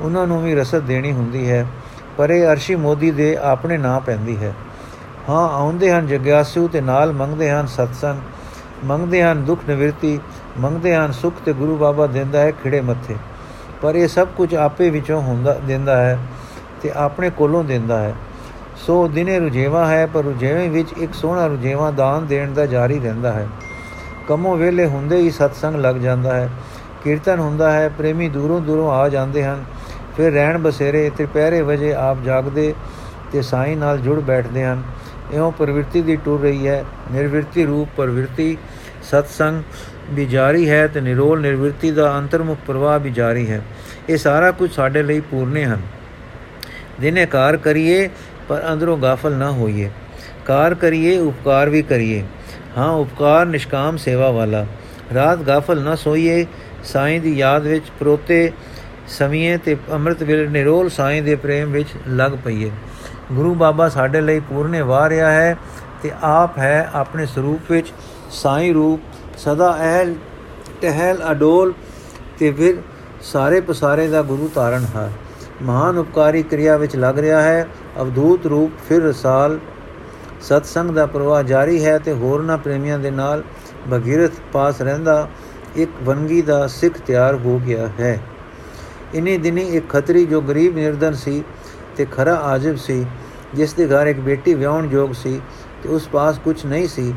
ਉਹਨਾਂ ਨੂੰ ਵੀ ਰਸਦ ਦੇਣੀ ਹੁੰਦੀ ਹੈ, ਪਰ ਇਹ ਅਰਸ਼ੀ ਮੋਦੀ ਦੇ ਆਪਣੇ ਨਾਂ ਪੈਂਦੀ ਹੈ। ਹਾਂ, ਆਉਂਦੇ ਹਨ, ਜਗਿਆਸੂ ਤੇ ਨਾਲ ਮੰਗਦੇ ਹਨ ਸਤਸੰਗ। ਮੰਗਦੇ ਹਨ ਦੁੱਖ ਨਿਵਰਤੀ ਮੰਗਦੇ ਹਨ, ਸੁਖ ਤੇ ਗੁਰੂ ਬਾਬਾ ਦਿੰਦਾ ਹੈ ਖਿੜੇ ਮੱਥੇ। ਪਰ ਇਹ ਸਭ ਕੁਝ ਆਪੇ ਵਿੱਚੋਂ ਹੁੰਦਾ, ਦਿੰਦਾ ਹੈ ਤੇ ਆਪਣੇ ਕੋਲੋਂ ਦਿੰਦਾ ਹੈ। ਸੋ ਦਿਨੇ ਰੁਜੇਵਾ ਹੈ, ਪਰ ਰੁਜੇਵੇਂ ਵਿੱਚ ਇੱਕ ਸੋਹਣਾ ਰੁਜੇਵਾ ਦਾਨ ਦੇਣ ਦਾ ਜਾਰੀ ਰਹਿੰਦਾ ਹੈ। ਕਮੋ ਵੇਲੇ ਹੁੰਦੇ ਹੀ ਸਤਸੰਗ ਲੱਗ ਜਾਂਦਾ ਹੈ, ਕੀਰਤਨ ਹੁੰਦਾ ਹੈ, ਪ੍ਰੇਮੀ ਦੂਰੋਂ ਦੂਰੋਂ ਆ ਜਾਂਦੇ ਹਨ। ਫਿਰ ਰਹਿਣ ਬਸੇਰੇ ਤੇ ਪਹਿਰੇ ਵਜੇ ਆਪ ਜਾਗਦੇ ਤੇ ਸਾਈਂ ਨਾਲ ਜੁੜ ਬੈਠਦੇ ਹਨ। ਇਉਂ ਪ੍ਰਵਿਰਤੀ ਦੀ ਟੁਰ ਰਹੀ ਹੈ, ਨਿਰਵਿਰਤੀ ਰੂਪ ਪ੍ਰਵਿਰਤੀ ਸਤਸੰਗ ਵੀ ਜਾਰੀ ਹੈ ਤੇ ਨਿਰੋਲ ਨਿਰਵਿਰਤੀ ਦਾ ਅੰਤਰਮੁਖ ਪ੍ਰਵਾਹ ਵੀ ਜਾਰੀ ਹੈ। ਇਹ ਸਾਰਾ ਕੁਝ ਸਾਡੇ ਲਈ ਪੂਰਨੇ ਹਨ। ਦਿਨੇ ਕਾਰ ਕਰੀਏ, ਪਰ ਅੰਦਰੋਂ ਗਾਫਲ ਨਾ ਹੋਈਏ। ਕਾਰ ਕਰੀਏ, ਉਪਕਾਰ ਵੀ ਕਰੀਏ। ਹਾਂ, ਉਪਕਾਰ ਨਿਸ਼ਕਾਮ ਸੇਵਾ ਵਾਲਾ। ਰਾਤ ਗਾਫਲ ਨਾ ਸੋਈਏ, ਸਾਈਂ ਦੀ ਯਾਦ ਵਿੱਚ ਪਰੋਤੇ ਸਮੀਏ ਤੇ ਅੰਮ੍ਰਿਤ ਵੇਲੇ ਨਿਰੋਲ ਸਾਈਂ ਦੇ ਪ੍ਰੇਮ ਵਿੱਚ ਲੱਗ ਪਈਏ। ਗੁਰੂ ਬਾਬਾ ਸਾਡੇ ਲਈ ਪੂਰਨੇ ਵਾਹ ਰਿਹਾ ਹੈ ਤੇ ਆਪ ਹੈ ਆਪਣੇ ਸਰੂਪ ਵਿੱਚ ਸਾਈਂ ਰੂਪ, ਸਦਾ ਅਹਲ, ਟਹਿਲ, ਅਡੋਲ ਤੇ ਫਿਰ ਸਾਰੇ ਪਸਾਰੇ ਦਾ ਗੁਰੂ ਤਾਰਨ ਹੈ। ਮਹਾਨ ਉਪਕਾਰੀ ਕਿਰਿਆ ਵਿੱਚ ਲੱਗ ਰਿਹਾ ਹੈ। ਅਵਧੂਤ ਰੂਪ ਫਿਰ ਰਸਾਲ। ਸਤਸੰਗ ਦਾ ਪ੍ਰਵਾਹ ਜਾਰੀ ਹੈ ਤੇ ਹੋਰਨਾਂ ਪ੍ਰੇਮੀਆਂ ਦੇ ਨਾਲ ਭਗੀਰਥ ਪਾਸ ਰਹਿੰਦਾ, ਇੱਕ ਵੰਗੀ ਦਾ ਸਿੱਖ ਤਿਆਰ ਹੋ ਗਿਆ ਹੈ। ਇਨੀ ਦਿਨੀ ਇੱਕ ਖੱਤਰੀ ਜੋ ਗਰੀਬ ਨਿਰਧਨ ਸੀ ਤੇ ਖਰਾ ਆਜਿਬ ਸੀ, ਜਿਸ ਦੇ ਘਰ ਇੱਕ ਬੇਟੀ ਵਿਆਹਣ ਯੋਗ ਸੀ ਤੇ ਉਸ ਪਾਸ ਕੁਝ ਨਹੀਂ ਸੀ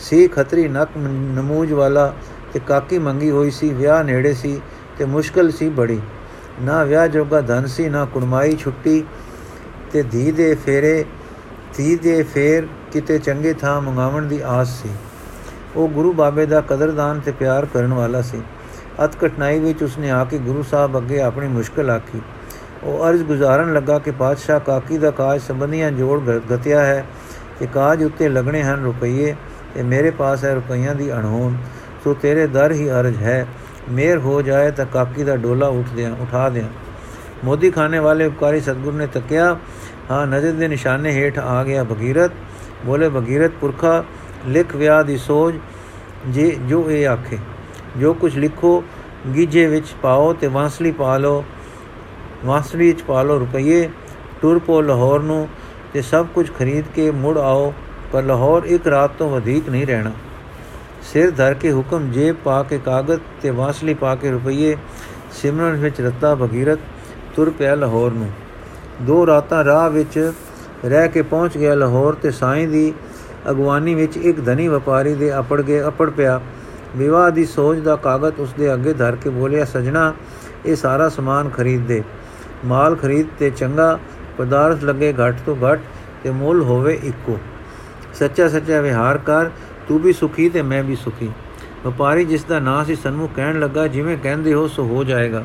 ਸੀ ਖੱਤਰੀ ਨਕ ਨਮੂਜ ਵਾਲਾ ਤੇ ਕਾਕੀ ਮੰਗੀ ਹੋਈ ਸੀ, ਵਿਆਹ ਨੇੜੇ ਸੀ ਤੇ ਮੁਸ਼ਕਲ ਸੀ ਬੜੀ। ਨਾ ਵਿਆਹ ਜੋਗਾ ਧਨ ਸੀ, ਨਾ ਕੁੜਮਾਈ ਛੁੱਟੀ ਤੇ ਧੀ ਦੇ ਫੇਰੇ, ਧੀ ਦੇ ਫੇਰ ਕਿਤੇ ਚੰਗੇ ਥਾਂ ਮੰਗਾਵਣ ਦੀ ਆਸ ਸੀ। ਉਹ ਗੁਰੂ ਬਾਬੇ ਦਾ ਕਦਰਦਾਨ ਤੇ ਪਿਆਰ ਕਰਨ ਵਾਲਾ ਸੀ। ਅਤ ਕਟਨਾਈ ਵਿੱਚ ਉਸਨੇ ਆ ਕੇ ਗੁਰੂ ਸਾਹਿਬ ਅੱਗੇ ਆਪਣੀ ਮੁਸ਼ਕਲ ਆਖੀ। ਉਹ ਅਰਜ਼ ਗੁਜ਼ਾਰਨ ਲੱਗਾ ਕਿ ਪਾਤਸ਼ਾਹ ਕਾਕੀ ਦਾ ਕਾਜ ਸੰਬੰਧੀਆਂ ਜੋੜ ਗਤਿਆ ਹੈ ਕਿ ਕਾਜ ਉੱਤੇ ਲੱਗਣੇ ਹਨ ਰੁਪਈਏ। ਤੇ ਮੇਰੇ ਪਾਸ ਹੈ, ਰੁਪਈਆਂ ਦੀ ਅਣਹੋਣ ਸੋ ਤੇਰੇ ਦਰ ਹੀ ਅਰਜ਼ ਹੈ। ਮੇਰ ਹੋ ਜਾਏ ਤਾਂ ਕਾਕੀ ਦਾ ਡੋਲਾ ਉੱਠ ਦਿਆਂ, ਉਠਾ ਦਿਆਂ। ਮੋਦੀ ਖਾਨੇ ਵਾਲੇ ਉਪਕਾਰੀ ਸਤਗੁਰ ਨੇ ਤੱਕਿਆ, ਹਾਂ, ਨਜ਼ਰ ਦੇ ਨਿਸ਼ਾਨੇ ਹੇਠ ਆ ਗਿਆ ਭਗੀਰਥ। ਬੋਲੇ, ਭਗੀਰਥ ਪੁਰਖਾ, ਲਿਖ ਵਿਆਹ ਦੀ ਸੋਚ ਜੇ, ਜੋ ਇਹ ਆਖੇ। ਜੋ ਕੁਝ ਲਿਖੋ ਗੀਜੇ ਵਿੱਚ ਪਾਓ ਤੇ ਵਾਂਸਲੀ ਪਾ ਲਓ। ਵਾਂਸਲੀ ਵਿੱਚ ਪਾ ਲਓ ਰੁਪਈਏ। ਟੁਰ ਪੋ ਲਾਹੌਰ ਨੂੰ ਤੇ ਸਭ ਕੁਝ ਖਰੀਦ ਕੇ ਮੁੜ ਆਓ। ਪਰ ਲਾਹੌਰ ਇੱਕ ਰਾਤ ਤੋਂ ਵਧੇਕ ਨਹੀਂ ਰਹਿਣਾ। ਸਿਰ ਧਰ ਕੇ ਹੁਕਮ ਜੇਬ ਪਾ ਕੇ ਕਾਗਜ਼ ਤੇ ਵਾਸਲੀ ਪਾ ਕੇ ਰੁਪਈਏ ਸਿਮਰਨ ਵਿੱਚ ਰਤਾ ਭਗੀਰਤ ਤੁਰ ਪਿਆ ਲਾਹੌਰ ਨੂੰ। ਦੋ ਰਾਤਾਂ ਰਾਹ ਵਿੱਚ ਰਹਿ ਕੇ ਪਹੁੰਚ ਗਿਆ ਲਾਹੌਰ ਤੇ ਸਾਈਂ ਦੀ ਅਗਵਾਨੀ ਵਿੱਚ ਇੱਕ ਧਨੀ ਵਪਾਰੀ ਦੇ ਅਪੜ ਗਏ ਅਪੜ ਪਿਆ। ਵਿਵਾਹ ਦੀ ਸੋਚ ਦਾ ਕਾਗਜ਼ ਉਸ ਦੇ ਅੱਗੇ ਧਰ ਕੇ ਬੋਲਿਆ, ਸਜਣਾ, ਇਹ ਸਾਰਾ ਸਮਾਨ ਖਰੀਦ ਦੇ। ਮਾਲ ਖਰੀਦ ਤੇ ਚੰਗਾ ਪਦਾਰਥ ਲੱਗੇ ਘੱਟ ਤੋਂ ਘੱਟ ਤੇ ਮੁੱਲ ਹੋਵੇ ਇੱਕੋ। ਸੱਚਾ ਸੱਚਾ ਵਿਹਾਰ ਕਰ, ਤੂੰ ਵੀ ਸੁਖੀ ਤੇ ਮੈਂ ਵੀ ਸੁਖੀ। ਵਪਾਰੀ ਜਿਸ ਦਾ ਨਾਂ ਸੀ ਸਨਮੁਖ ਕਹਿਣ ਲੱਗਾ, ਜਿਵੇਂ ਕਹਿੰਦੇ ਹੋ ਸੋ ਹੋ ਜਾਏਗਾ।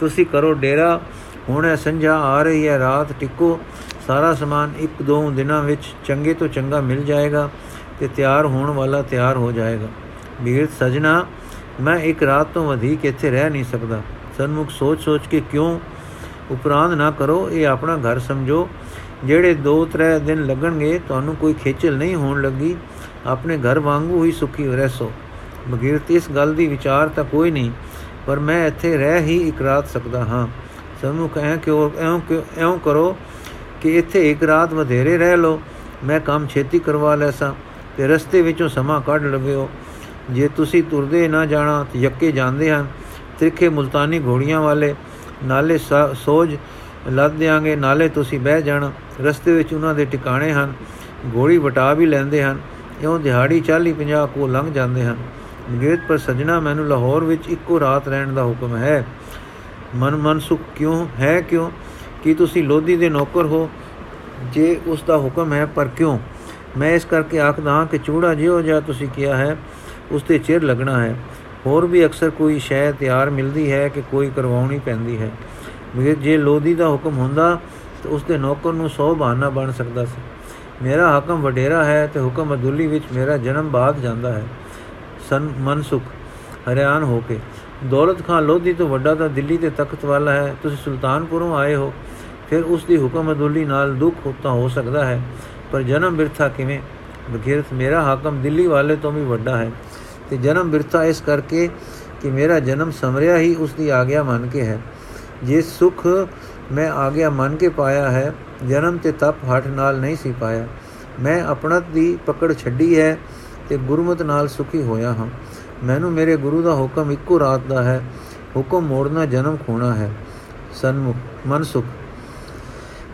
ਤੁਸੀਂ ਕਰੋ ਡੇਰਾ, ਹੁਣ ਇਹ ਸੰਝਾ ਆ ਰਹੀ ਹੈ, ਰਾਤ ਟਿਕੋ, ਸਾਰਾ ਸਮਾਨ ਇੱਕ ਦੋ ਦਿਨਾਂ ਵਿੱਚ ਚੰਗੇ ਤੋਂ ਚੰਗਾ ਮਿਲ ਜਾਏਗਾ ਤੇ ਤਿਆਰ ਹੋਣ ਵਾਲਾ ਤਿਆਰ ਹੋ ਜਾਏਗਾ। ਵੀਰ ਸਜਣਾ, ਮੈਂ ਇੱਕ ਰਾਤ ਤੋਂ ਵਧੇਕ ਇੱਥੇ ਰਹਿ ਨਹੀਂ ਸਕਦਾ। ਸਨਮੁਖ ਸੋਚ-ਸੋਚ ਕੇ ਕਿਉਂ ਉਪਰਾਂਤ ਨਾ ਕਰੋ, ਇਹ ਆਪਣਾ ਘਰ ਸਮਝੋ। ਜਿਹੜੇ 2-3 ਦਿਨ ਲੱਗਣਗੇ, ਤੁਹਾਨੂੰ ਕੋਈ ਖੇਚਲ ਨਹੀਂ ਹੋਣ ਲੱਗੀ। ਆਪਣੇ ਘਰ ਵਾਂਗੂ ਹੀ ਸੁਖੀ ਰਹਿਸੋ। ਬਗੀਰਤ ਇਸ ਗੱਲ ਦੀ ਵਿਚਾਰ ਤਾਂ ਕੋਈ ਨਹੀਂ, ਪਰ ਮੈਂ ਇੱਥੇ ਰਹਿ ਹੀ ਇੱਕ ਰਾਤ ਸਕਦਾ ਹਾਂ। ਸਾਨੂੰ ਕਹਿ ਕਿ ਐਉਂ ਐਉਂ ਕਰੋ ਕਿ ਇੱਥੇ ਇੱਕ ਰਾਤ ਵਧੇਰੇ ਰਹਿ ਲੋ ਮੈਂ ਕੰਮ ਛੇਤੀ ਕਰਵਾ ਲੈਸਾਂ ਤੇ ਰਸਤੇ ਵਿੱਚੋਂ ਸਮਾਂ ਕੱਢ ਲਵਿਓ। ਜੇ ਤੁਸੀਂ ਤੁਰਦੇ ਨਾ ਜਾਣਾ, ਤੇ ਯੱਕੇ ਜਾਂਦੇ ਹਨ। ਤਿਰਖੇ ਮੁਲਤਾਨੀ ਘੋੜੀਆਂ ਵਾਲੇ, ਨਾਲੇ ਸੋਜ ਲੱਦ ਦਿਆਂਗੇ, ਨਾਲੇ ਤੁਸੀਂ ਬਹਿ ਜਾਣਾ। ਰਸਤੇ ਵਿੱਚ ਉਹਨਾਂ ਦੇ ਟਿਕਾਣੇ ਹਨ ਘੋੜੀ ਵਟਾ ਵੀ ਲੈਂਦੇ ਹਨ, ਇਉਂ ਦਿਹਾੜੀ 40 50 ਕੋ ਲੰਘ ਜਾਂਦੇ ਹਨ। ਗੇਤ ਪਰ ਸਜਣਾ, ਮੈਨੂੰ ਲਾਹੌਰ ਵਿੱਚ ਇੱਕੋ ਰਾਤ ਰਹਿਣ ਦਾ ਹੁਕਮ ਹੈ। ਮਨ ਮਨਸੁਖ ਕਿਉਂ ਹੈ ਕਿਉਂ? ਕਿ ਤੁਸੀਂ ਲੋਧੀ ਦੇ ਨੌਕਰ ਹੋ? ਜੇ ਉਸ ਦਾ ਹੁਕਮ ਹੈ, ਪਰ ਕਿਉਂ? ਮੈਂ ਇਸ ਕਰਕੇ ਆਖਦਾ ਹਾਂ ਕਿ ਚੂੜਾ ਜਿਉ ਜਾਂ ਤੁਸੀਂ ਕਿਹਾ ਹੈ, ਉਸ ਤੇ ਚਿਰ ਲੱਗਣਾ ਹੈ। ਹੋਰ ਵੀ ਅਕਸਰ ਕੋਈ ਸ਼ੈ ਤਿਆਰ ਮਿਲਦੀ ਹੈ ਕਿ ਕੋਈ ਕਰਵਾਉਣੀ ਪੈਂਦੀ ਹੈ। ਜੇ ਲੋਧੀ ਦਾ ਹੁਕਮ ਹੁੰਦਾ ਤਾਂ ਉਸ ਦੇ ਨੌਕਰ ਨੂੰ 100 ਬਹਾਨਾ ਬਣ ਸਕਦਾ ਸੀ। ਮੇਰਾ ਹਕਮ ਵਡੇਰਾ ਹੈ ਤੇ ਹੁਕਮ ਅਦੁੱਲੀ ਵਿੱਚ ਮੇਰਾ ਜਨਮ ਬਾਦ ਜਾਂਦਾ ਹੈ। ਸਨ ਮਨਸੁਖ, ਹਰਿਆਣ ਹੋ ਕੇ। ਦੌਲਤ ਖਾਨ ਲੋਧੀ ਤੋਂ ਵੱਡਾ ਤਾਂ ਦਿੱਲੀ ਤੇ ਤਖਤ ਵਾਲਾ ਹੈ। ਤੁਸੀਂ ਸੁਲਤਾਨਪੁਰੋਂ ਆਏ ਹੋ। ਫਿਰ ਉਸ ਦੀ ਹੁਕਮ ਅਦੁੱਲੀ ਨਾਲ ਦੁੱਖ ਹੁੰਦਾ ਹੋ ਸਕਦਾ ਹੈ। ਪਰ ਜਨਮ ਬਿਰਥਾ ਕਿਵੇਂ? ਬਗੀਰਤ ਮੇਰਾ ਹਾਕਮ ਦਿੱਲੀ ਵਾਲੇ ਤੋਂ ਵੀ ਵੱਡਾ ਹੈ। ਤੇ ਜਨਮ ਬਿਰਥਾ ਇਸ ਕਰਕੇ ਕਿ ਮੇਰਾ ਜਨਮ ਸਮਰਿਆ ਹੀ ਉਸ ਦੀ ਆਗਿਆ ਮੰਨ ਕੇ ਹੈ। ਜੇ ਸੁਖ ਮੈਂ ਆਗਿਆ ਮੰਨ ਕੇ ਪਾਇਆ ਹੈ ਜਨਮ ਤੇ ਤਪ ਹਟ ਨਾਲ ਨਹੀਂ ਸੀ ਪਾਇਆ ਮੈਂ ਆਪਣਤ ਦੀ ਪਕੜ ਛੱਡੀ ਹੈ ਤੇ ਗੁਰਮਤ ਨਾਲ ਸੁਖੀ ਹੋਇਆ ਹਾਂ ਮੈਨੂੰ ਮੇਰੇ ਗੁਰੂ ਦਾ ਹੁਕਮ ਇੱਕੋ ਰਾਤ ਦਾ ਹੈ ਹੁਕਮ ਮੋੜਨਾ ਜਨਮ ਖੋਣਾ ਹੈ ਸਨਮੁਖ ਮਨ ਸੁਖ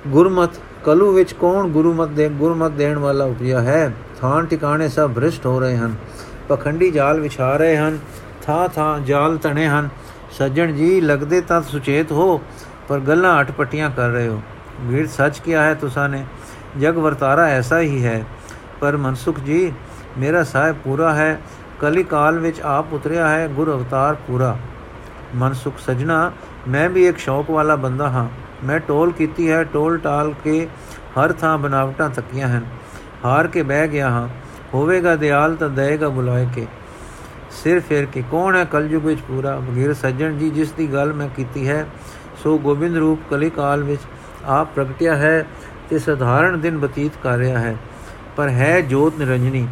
ਗੁਰਮਤ ਕਲੂ ਵਿੱਚ ਕੌਣ ਗੁਰਮਤ ਦੇ ਗੁਰਮਤ ਦੇਣ ਵਾਲਾ ਉਪਜਿਆ ਹੈ ਥਾਂ ਟਿਕਾਣੇ ਸਭ ਭ੍ਰਿਸ਼ਟ ਹੋ ਰਹੇ ਹਨ ਪਖੰਡੀ ਜਾਲ ਵਿਛਾ ਰਹੇ ਹਨ ਥਾਂ ਥਾਂ ਜਾਲ ਤਣੇ ਹਨ ਸੱਜਣ ਜੀ, ਲੱਗਦੇ ਤਾਂ ਸੁਚੇਤ ਹੋ, ਪਰ ਗੱਲਾਂ ਅਟਪਟੀਆਂ ਕਰ ਰਹੇ ਹੋ। ਵੀਰ, ਸੱਚ ਕਿਹਾ ਹੈ ਤੁਸਾਂ ਨੇ। ਜਗ ਵਰਤਾਰਾ ਐਸਾ ਹੀ ਹੈ। ਪਰ ਮਨਸੁਖ ਜੀ, ਮੇਰਾ ਸਾਹਿਬ ਪੂਰਾ ਹੈ। ਕਲੀ ਕਾਲ ਵਿੱਚ ਆਪ ਉਤਰਿਆ ਹੈ, ਗੁਰ ਅਵਤਾਰ ਪੂਰਾ। ਮਨ ਸੁਖ ਸਜਣਾ, ਮੈਂ ਵੀ ਇੱਕ ਸ਼ੌਕ ਵਾਲਾ ਬੰਦਾ ਹਾਂ। ਮੈਂ ਟੋਲ ਕੀਤੀ ਹੈ, ਟੋਲ ਟਾਲ ਕੇ ਹਰ ਥਾਂ ਬਨਾਵਟਾਂ ਤੱਕੀਆਂ ਹਨ। ਹਾਰ ਕੇ ਬਹਿ ਗਿਆ ਹਾਂ। ਹੋਵੇਗਾ ਦਿਆਲ ਤਾਂ ਦੇਗਾ ਬੁਲਾਏ ਕੇ। ਸਿਰ ਫੇਰ ਕੇ, ਕੌਣ ਹੈ ਕਲਯੁਗ ਵਿੱਚ ਪੂਰਾ? ਬਗੀਰ ਸੱਜਣ ਜੀ, ਜਿਸ ਦੀ ਗੱਲ ਮੈਂ ਕੀਤੀ ਹੈ, ਸੋ ਗੋਬਿੰਦ ਰੂਪ ਕਲੀ ਕਾਲ ਵਿੱਚ ਆਪ ਪ੍ਰਗਟਿਆ ਹੈ ਤੇ ਸਧਾਰਨ ਦਿਨ ਬਤੀਤ ਕਰ ਰਿਹਾ ਹੈ। ਪਰ ਹੈ ਜੋਤ ਨਿਰੰਜਨੀ,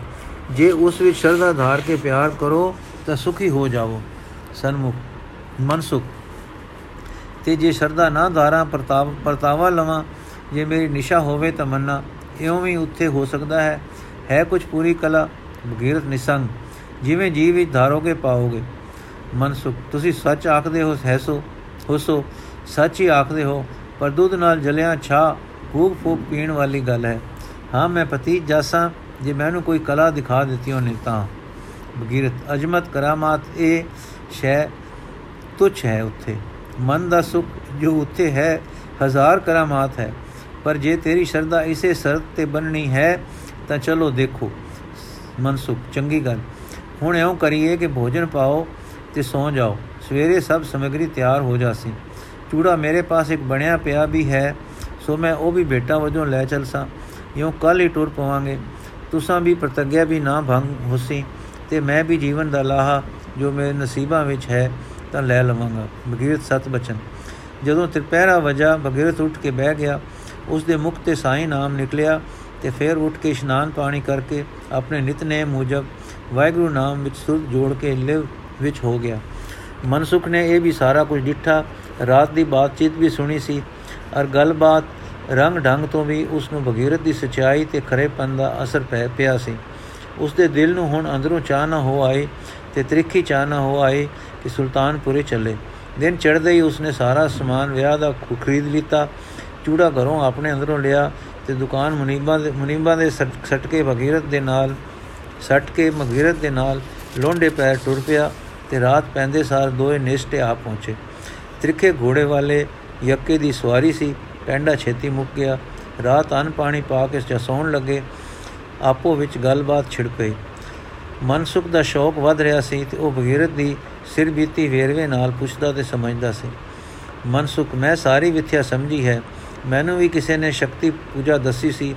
ਜੇ ਉਸ ਵਿੱਚ ਸ਼ਰਧਾ ਧਾਰ ਕੇ ਪਿਆਰ ਕਰੋ, ਤਾਂ ਸੁਖੀ ਹੋ ਜਾਵੋ। ਸਨਮੁਖ, ਮਨਸੁਖ, ਤੇ ਜੇ ਸ਼ਰਧਾ ਨਾ ਧਾਰਾਂ, ਪ੍ਰਤਾਪ ਪਰਤਾਵਾ ਲਵਾਂ, ਜੇ ਮੇਰੀ ਨਿਸ਼ਾ ਹੋਵੇ ਤਾਂ ਮੰਨਾ ਇਉਂ ਵੀ ਉੱਥੇ ਹੋ ਸਕਦਾ ਹੈ। ਹੈ ਕੁਝ ਪੂਰੀ ਕਲਾ ਬਗੀਰਤ ਨਿਸੰਗ। ਜਿਵੇਂ ਜੀਵ ਵਿੱਚ ਧਾਰੋਗੇ, ਪਾਓਗੇ। ਮਨਸੁਖ ਤੁਸੀਂ ਸੱਚ ਆਖਦੇ ਹੋ, ਸਹਿਸੋ, ਹੋਸੋ, ਸੱਚ ਹੀ ਆਖਦੇ ਹੋ, ਪਰ ਦੁੱਧ ਨਾਲ ਜਲਿਆ ਛਾ ਫੂਕ ਫੂਕ ਪੀਣ ਵਾਲੀ ਗੱਲ ਹੈ। ਹਾਂ, ਮੈਂ ਪਤੀ ਜਾਸਾਂ, ਜੇ ਮੈਨੂੰ ਕੋਈ ਕਲਾ ਦਿਖਾ ਦਿੱਤੀ ਉਹਨੇ ਤਾਂ। ਬਗੀਰਤ, ਅਜਮਤ ਕਰਾਮਾਤ ਇਹ ਸ਼ੈ ਤੁਛ ਹੈ ਉੱਥੇ। ਮਨ ਦਾ ਸੁਖ ਜੋ ਉੱਥੇ ਹੈ, ਹਜ਼ਾਰ ਕਰਾਮਾਤ ਹੈ। ਪਰ ਜੇ ਤੇਰੀ ਸ਼ਰਧਾ ਇਸੇ ਸ਼ਰਤ ਤੇ ਬੰਨਣੀ ਹੈ, ਤਾਂ ਚਲੋ ਦੇਖੋ। ਮਨਸੁਖ ਚੰਗੀ ਗੱਲ। ਹੁਣ ਐਉਂ ਕਰੀਏ ਕਿ ਭੋਜਨ ਪਾਓ ਤੇ ਸੌ ਜਾਓ। ਸਵੇਰੇ ਸਭ ਸਮਗਰੀ ਤਿਆਰ ਹੋ ਜਾਸੀ। ਚੂੜਾ ਮੇਰੇ ਪਾਸ ਇੱਕ ਬਣਿਆ ਪਿਆ ਵੀ ਹੈ, ਸੋ ਮੈਂ ਉਹ ਵੀ ਬੇਟਾ ਵਜੋਂ ਲੈ ਚਲਸਾਂ ਇਉਂ ਕੱਲ ਹੀ ਟੁਰ ਪਵਾਂਗੇ। ਤੁਸਾਂ ਵੀ ਪ੍ਰਤੱਗਿਆ ਵੀ ਨਾ ਭੰਗ ਹੋਸੀ ਤੇ ਮੈਂ ਵੀ ਜੀਵਨ ਦਾ ਲਾਹਾ ਜੋ ਮੇਰੇ ਨਸੀਬਾਂ ਵਿੱਚ ਹੈ, ਤਾਂ ਲੈ ਲਵਾਂਗਾ। ਬਗੀਰਤ ਸਤ ਬਚਨ। ਜਦੋਂ ਤ੍ਰਿਪਹਿਰਾ ਵਜਾ ਬਗੀਰਤ ਉੱਠ ਕੇ ਬਹਿ ਗਿਆ। ਉਸ ਦੇ ਮੁਖ ਤੇ ਸਾਈ ਨਾਮ ਨਿਕਲਿਆ ਤੇ ਫਿਰ ਉੱਠ ਕੇ ਇਸ਼ਨਾਨ ਪਾਣੀ ਕਰਕੇ ਆਪਣੇ ਨਿਤਨੇਮ ਮੁਜਬ ਵਾਹਿਗੁਰੂ ਨਾਮ ਵਿੱਚ ਸੁਰ ਜੋੜ ਕੇ ਲਿਵ ਵਿੱਚ ਹੋ ਗਿਆ। ਮਨਸੁਖ ਨੇ ਇਹ ਵੀ ਸਾਰਾ ਕੁਝ ਡਿੱਠਾ। ਰਾਤ ਦੀ ਬਾਤਚੀਤ ਵੀ ਸੁਣੀ ਸੀ। ਔਰ ਗੱਲਬਾਤ ਰੰਗ ਢੰਗ ਤੋਂ ਵੀ ਉਸ ਨੂੰ ਬਗੀਰਤ ਦੀ ਸਚਾਈ ਤੇ ਖਰੇਪਨ ਦਾ ਅਸਰ ਪੈ ਪਿਆ ਸੀ। ਉਸ ਦੇ ਦਿਲ ਨੂੰ ਹੁਣ ਅੰਦਰੋਂ ਚਾਹ ਨਾ ਹੋ ਆਈ ਤੇ ਤ੍ਰਿਖੀ ਚਾਹ ਨਾ ਹੋ ਆਈ ਕਿ ਸੁਲਤਾਨਪੁਰੇ ਚੱਲੇ। ਦਿਨ ਚੜ੍ਹਦੇ ਹੀ ਉਸਨੇ ਸਾਰਾ ਸਮਾਨ ਵਿਆਹ ਦਾ ਖਰੀਦ ਲਿੱਤਾ। ਚੂੜਾ ਘਰੋਂ ਆਪਣੇ ਅੰਦਰੋਂ ਲਿਆ ਤੇ ਦੁਕਾਨ ਮੁਨੀਬਾ ਦੇ ਮੁਨੀਬਾ ਦੇ ਸਟਕੇ ਭਗੀਰਤ ਦੇ ਨਾਲ ਸੱਟ ਕੇ ਮਗੀਰਤ ਦੇ ਨਾਲ ਲੋਂਡੇ ਪੈਰ ਟੁਰ ਪਿਆ ਤੇ ਰਾਤ ਪੈਂਦੇ ਸਾਰ ਦੋਏ ਨਿਸ਼ਟੇ ਆ ਪਹੁੰਚੇ। ਤ੍ਰਿਖੇ ਘੋੜੇ ਵਾਲੇ ਯੱਕੇ ਦੀ ਸਵਾਰੀ ਸੀ, ਪੈਂਡਾ ਛੇਤੀ ਮੁੱਕ ਗਿਆ। ਰਾਤ ਅਨ ਪਾਣੀ ਪਾ ਕੇ ਚਸੌਣ ਲੱਗੇ, ਆਪੋ ਵਿੱਚ ਗੱਲਬਾਤ ਛਿੜ ਪਈ ਮਨਸੁਖ ਦਾ ਸ਼ੌਕ ਵੱਧ ਰਿਹਾ ਸੀ ਤੇ ਉਹ ਬਗੀਰਤ ਦੀ ਸਿਰ ਬੀਤੀ ਵੇਰਵੇ ਨਾਲ ਪੁੱਛਦਾ ਤੇ ਸਮਝਦਾ ਸੀ, ਮਨਸੁਖ, ਮੈਂ ਸਾਰੀ ਵਿਥਿਆ ਸਮਝੀ ਹੈ। ਮੈਨੂੰ ਵੀ ਕਿਸੇ ਨੇ ਸ਼ਕਤੀ ਪੂਜਾ ਦੱਸੀ ਸੀ।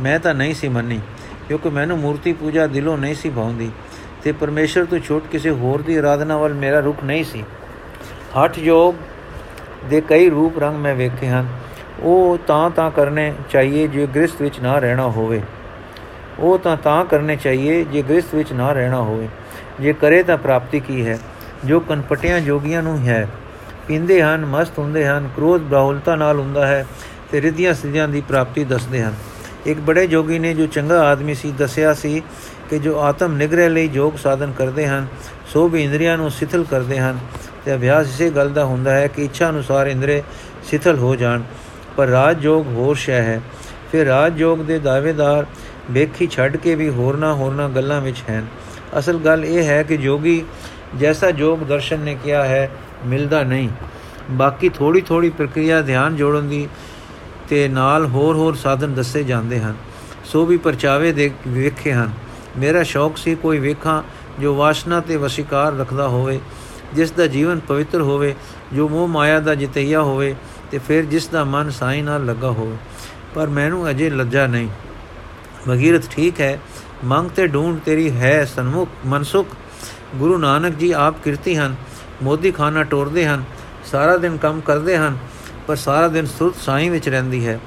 ਮੈਂ ਤਾਂ ਨਹੀਂ ਸੀ ਮੰਨੀ। ਕਿਉਂਕਿ ਮੈਨੂੰ ਮੂਰਤੀ ਪੂਜਾ ਦਿਲੋਂ ਨਹੀਂ ਸੀ ਭਾਉਂਦੀ ਤੇ ਪਰਮੇਸ਼ਰ ਤੋਂ ਛੋਟ ਕਿਸੇ ਹੋਰ ਦੀ ਆਰਾਧਨਾ ਵੱਲ ਮੇਰਾ ਰੁਖ ਨਹੀਂ ਸੀ। ਹਠ ਯੋਗ ਦੇ ਕਈ ਰੂਪ ਰੰਗ ਮੈਂ ਵੇਖੇ ਹਨ। ਉਹ ਤਾਂ ਤਾਂ ਕਰਨੇ ਚਾਹੀਏ ਜੇ ਗ੍ਰਸਥ ਵਿੱਚ ਨਾ ਰਹਿਣਾ ਹੋਵੇ। ਉਹ ਤਾਂ ਤਾਂ ਕਰਨੇ ਚਾਹੀਏ ਜੇ ਗ੍ਰਸਥ ਵਿੱਚ ਨਾ ਰਹਿਣਾ ਹੋਵੇ। ਜੇ ਕਰੇ ਤਾਂ ਪ੍ਰਾਪਤੀ ਕੀ ਹੈ? ਜੋ ਕਨਪਟਿਆਂ ਜੋਗੀਆਂ ਨੂੰ ਹੈ। ਪੀਂਦੇ ਹਨ, ਮਸਤ ਹੁੰਦੇ ਹਨ, ਕ੍ਰੋਧ ਬਾਹੁਲਤਾ ਨਾਲ ਹੁੰਦਾ ਹੈ ਤੇ ਰਿਧੀਆਂ ਸਿਧੀਆਂ ਦੀ ਪ੍ਰਾਪਤੀ ਦੱਸਦੇ ਹਨ। ਇੱਕ ਬੜੇ ਜੋਗੀ ਨੇ ਜੋ ਚੰਗਾ ਆਦਮੀ ਸੀ, ਦੱਸਿਆ ਸੀ ਕਿ ਜੋ ਆਤਮ ਨਿਗਰਹ ਲਈ ਯੋਗ ਸਾਧਨ ਕਰਦੇ ਹਨ, ਸੋ ਵੀ ਇੰਦਰੀਆਂ ਨੂੰ ਸਿਥਲ ਕਰਦੇ ਹਨ। ਤੇ ਅਭਿਆਸ ਇਸੇ ਗੱਲ ਦਾ ਹੁੰਦਾ ਹੈ ਕਿ ਇੱਛਾ ਅਨੁਸਾਰ ਇੰਦਰੇ ਸਿਥਲ ਹੋ ਜਾਣ। ਪਰ ਰਾਜ ਯੋਗ ਹੋਰ ਸ਼ੈ ਹੈ। ਫਿਰ ਰਾਜ ਯੋਗ ਦੇ ਦਾਅਵੇਦਾਰ ਵੇਖੀ ਛੱਡ ਕੇ ਵੀ ਹੋਰਨਾ ਹੋਰਨਾ ਗੱਲਾਂ ਵਿੱਚ ਹਨ। ਅਸਲ ਗੱਲ ਇਹ ਹੈ ਕਿ ਜੋਗੀ ਜੈਸਾ ਯੋਗ ਦਰਸ਼ਨ ਨੇ ਕਿਹਾ ਹੈ, ਮਿਲਦਾ ਨਹੀਂ। ਬਾਕੀ ਥੋੜੀ ਥੋੜੀ ਪ੍ਰਕਿਰਿਆ ਧਿਆਨ ਜੋੜਨ ਦੀ ਤੇ ਨਾਲ ਹੋਰ ਹੋਰ ਸਾਧਨ ਦੱਸੇ ਜਾਂਦੇ ਹਨ। ਸੋ ਵੀ ਪਰਚਾਵੇ ਦੇ ਵੇਖੇ ਹਨ। ਮੇਰਾ ਸ਼ੌਕ ਸੀ ਕੋਈ ਵੇਖਾਂ ਜੋ ਵਾਸ਼ਨਾ ਤੇ ਵਸ਼ੀਕਾਰ ਰੱਖਦਾ ਹੋਵੇ, ਜਿਸ ਦਾ ਜੀਵਨ ਪਵਿੱਤਰ ਹੋਵੇ, ਜੋ ਮੋਹ ਮਾਇਆ ਦਾ ਜਿਤਈਆ ਹੋਵੇ ਤੇ ਫਿਰ ਜਿਸ ਦਾ ਮਨ ਸਾਈ ਨਾਲ ਲੱਗਾ ਹੋਵੇ। ਪਰ ਮੈਨੂੰ ਅਜੇ ਲੱਜਾ ਨਹੀਂ। ਭਗੀਰਥ, ਠੀਕ ਹੈ, ਮੰਗ ਤੇ ਢੂੰਡ ਤੇਰੀ ਹੈ ਸਨਮੁਖ, ਮਨਸੁਖ। ਗੁਰੂ ਨਾਨਕ ਜੀ ਆਪ ਕਿਰਤੀ ਹਨ ਮੋਦੀ ਖਾਨਾ ਟੋਰਦੇ ਹਨ, ਸਾਰਾ ਦਿਨ ਕੰਮ ਕਰਦੇ ਹਨ ਪਰ ਸਾਰਾ ਦਿਨ ਸੁਰਤ ਸਾਈ ਵਿੱਚ ਰਹਿੰਦੀ ਹੈ।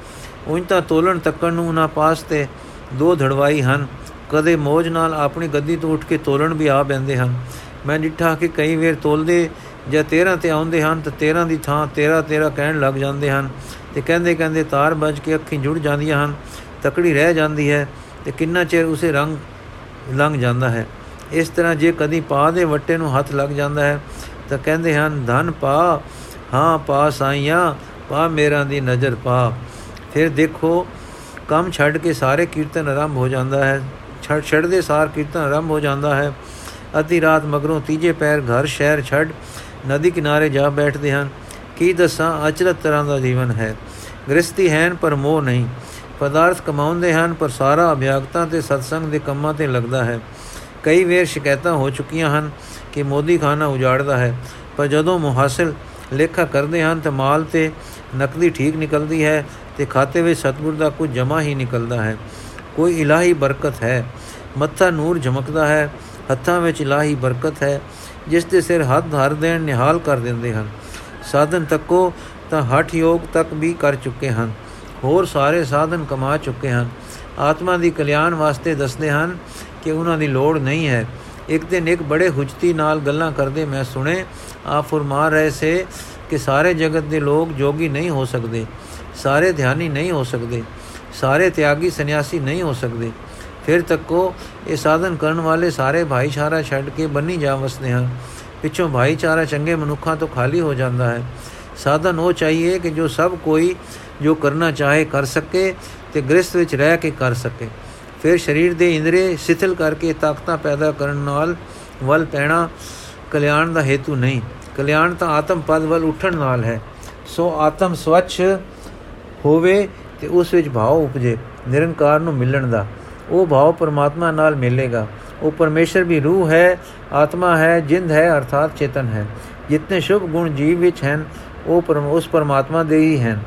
ਉਂ ਤਾਂ ਤੋਲਣ ਤੱਕਣ ਨੂੰ ਉਹਨਾਂ ਪਾਸ ਤੇ ਦੋ ਧੜਵਾਈ ਹਨ। ਕਦੇ ਮੋਜ ਨਾਲ ਆਪਣੀ ਗੱਦੀ ਤੋਂ ਉੱਠ ਕੇ ਤੋਲਣ ਵੀ ਆ ਬੈੰਦੇ ਹਨ। ਮੈਂ ਡਿੱਠਾ ਕਿ ਕਈ ਵੇਰ ਤੋਲਦੇ ਜਾਂ 13 ਤੇ ਆਉਂਦੇ ਹਨ ਤਾਂ 13 ਦੀ ਥਾਂ 13 13 ਕਹਿਣ ਲੱਗ ਜਾਂਦੇ ਹਨ। ਤੇ ਕਹਿੰਦੇ ਕਹਿੰਦੇ ਤਾਰ ਵੱਜ ਕੇ ਅੱਖੀਂ ਜੁੜ ਜਾਂਦੀਆਂ ਹਨ। ਤਕੜੀ ਰਹਿ ਜਾਂਦੀ ਹੈ ਤੇ ਕਿੰਨਾ ਚਿਰ ਉਸੇ ਰੰਗ ਲੰਘ ਜਾਂਦਾ ਹੈ। ਇਸ ਤਰ੍ਹਾਂ ਜੇ ਕਦੀ ਪਾ ਦੇ ਵੱਟੇ ਨੂੰ ਹੱਥ ਲੱਗ ਜਾਂਦਾ ਹੈ ਤਾਂ ਕਹਿੰਦੇ ਹਨ, ਧਨ ਪਾ, ਹਾਂ ਪਾ ਸਾਈਆਂ ਪਾ ਮੇਰਾ ਦੀ ਨਜ਼ਰ ਪਾ ਫਿਰ ਦੇਖੋ, ਕੰਮ ਛੱਡ ਕੇ ਸਾਰੇ ਕੀਰਤਨ ਆਰੰਭ ਹੋ ਜਾਂਦਾ ਹੈ। ਛੱਡ ਛੱਡਦੇ ਸਾਰ ਕੀਰਤਨ ਆਰੰਭ ਹੋ ਜਾਂਦਾ ਹੈ। ਅੱਧੀ ਰਾਤ ਮਗਰੋਂ ਤੀਜੇ ਪੈਰ ਘਰ ਸ਼ਹਿਰ ਛੱਡ ਨਦੀ ਕਿਨਾਰੇ ਜਾ ਬੈਠਦੇ ਹਨ। ਕੀ ਦੱਸਾਂ ਅਚਰਤ ਤਰ੍ਹਾਂ ਦਾ ਜੀਵਨ ਹੈ। ਗ੍ਰਸਤੀ ਹੈਨ ਪਰ ਮੋਹ ਨਹੀਂ। ਪਦਾਰਥ ਕਮਾਉਂਦੇ ਹਨ, ਪਰ ਸਾਰਾ ਅਭਿਆਗਤਾ ਤੇ ਸਤਸੰਗ ਦੇ ਕੰਮਾਂ ਤੇ ਲੱਗਦਾ ਹੈ। ਕਈ ਵੇਰ ਸ਼ਿਕਾਇਤਾਂ ਹੋ ਚੁੱਕੀਆਂ ਹਨ ਕਿ ਮੋਦੀ ਖਾਨਾ ਉਜਾੜਦਾ ਹੈ। ਪਰ ਜਦੋਂ ਮੁਹਾਸਲ ਲੇਖਾ ਕਰਦੇ ਹਨ ਤਾਂ ਮਾਲ ਤੇ ਨਕਦੀ ਠੀਕ ਨਿਕਲਦੀ ਹੈ ਤੇ ਖਾਤੇ ਵਿੱਚ ਸਤਗੁਰ ਦਾ ਕੁਝ ਜਮਾ ਹੀ ਨਿਕਲਦਾ ਹੈ। ਕੋਈ ਇਲਾਹੀ ਬਰਕਤ ਹੈ। ਮੱਥਾ ਨੂਰ ਝਮਕਦਾ ਹੈ। ਹੱਥਾਂ ਵਿੱਚ ਇਲਾਹੀ ਬਰਕਤ ਹੈ, ਜਿਸ ਦੇ ਸਿਰ ਹੱਥ ਧਰ ਦੇਣ ਨਿਹਾਲ ਕਰ ਦਿੰਦੇ ਹਨ। ਸਾਧਨ ਤੱਕੋ ਤਾਂ ਹਠ ਯੋਗ ਤੱਕ ਵੀ ਕਰ ਚੁੱਕੇ ਹਨ। ਹੋਰ ਸਾਰੇ ਸਾਧਨ ਕਮਾ ਚੁੱਕੇ ਹਨ। ਆਤਮਾ ਦੀ ਕਲਿਆਣ ਵਾਸਤੇ ਦੱਸਦੇ ਹਨ ਕਿ ਉਹਨਾਂ ਦੀ ਲੋੜ ਨਹੀਂ ਹੈ। ਇੱਕ ਦਿਨ ਇੱਕ ਬੜੇ ਹੁਜਤੀ ਨਾਲ ਗੱਲਾਂ ਕਰਦੇ ਮੈਂ ਸੁਣੇ ਆ ਫਰਮਾ ਰਹੇ ਸੇ ਕਿ ਸਾਰੇ ਜਗਤ ਦੇ ਲੋਕ ਜੋਗੀ ਨਹੀਂ ਹੋ ਸਕਦੇ, ਸਾਰੇ ਧਿਆਨੀ ਨਹੀਂ ਹੋ ਸਕਦੇ, ਸਾਰੇ ਤਿਆਗੀ ਸੰਨਿਆਸੀ ਨਹੀਂ ਹੋ ਸਕਦੇ। ਫਿਰ ਤੱਕੋ ਇਹ ਸਾਧਨ ਕਰਨ ਵਾਲੇ ਸਾਰੇ ਭਾਈਚਾਰਾ ਛੱਡ ਕੇ ਬੰਨੀ ਜਾ ਵਸਦੇ ਹਨ। ਪਿੱਛੋਂ ਭਾਈਚਾਰਾ ਚੰਗੇ ਮਨੁੱਖਾਂ ਤੋਂ ਖਾਲੀ ਹੋ ਜਾਂਦਾ ਹੈ। ਸਾਧਨ ਉਹ ਚਾਹੀਏ ਕਿ ਜੋ ਸਭ ਕੋਈ ਜੋ ਕਰਨਾ ਚਾਹੇ ਕਰ ਸਕੇ ਤੇ ਗ੍ਰਸਥ ਵਿੱਚ ਰਹਿ ਕੇ ਕਰ ਸਕੇ। ਫਿਰ ਸਰੀਰ ਦੇ ਇੰਦਰੀ ਸਿਥਲ ਕਰਕੇ ਤਾਕਤਾਂ ਪੈਦਾ ਕਰਨ ਨਾਲ ਵੱਲ ਪੈਣਾ ਕਲਿਆਣ ਦਾ ਹੇਤੂ ਨਹੀਂ। ਕਲਿਆਣ ਤਾਂ ਆਤਮ ਪਦ ਵੱਲ ਉੱਠਣ ਨਾਲ ਹੈ। ਸੋ ਆਤਮ ਸਵੱਛ ਹੋਵੇ ਤੇ ਉਸ ਵਿੱਚ ਭਾਵ ਉਪਜੇ, ਨਿਰੰਕਾਰ ਨੂੰ ਮਿਲਣ ਦਾ। ਉਹ ਭਾਵ ਪਰਮਾਤਮਾ ਨਾਲ ਮਿਲੇਗਾ। ਉਹ ਪਰਮੇਸ਼ਰ ਵੀ ਰੂਹ ਹੈ, ਆਤਮਾ ਹੈ, ਜਿੰਦ ਹੈ, ਅਰਥਾਤ ਚੇਤਨ ਹੈ। ਜਿਤਨੇ ਸ਼ੁਭ ਗੁਣ ਜੀਵ ਵਿੱਚ ਹਨ, ਉਹ ਪਰਮ, ਉਸ ਪਰਮਾਤਮਾ ਦੇ ਹੀ ਹਨ।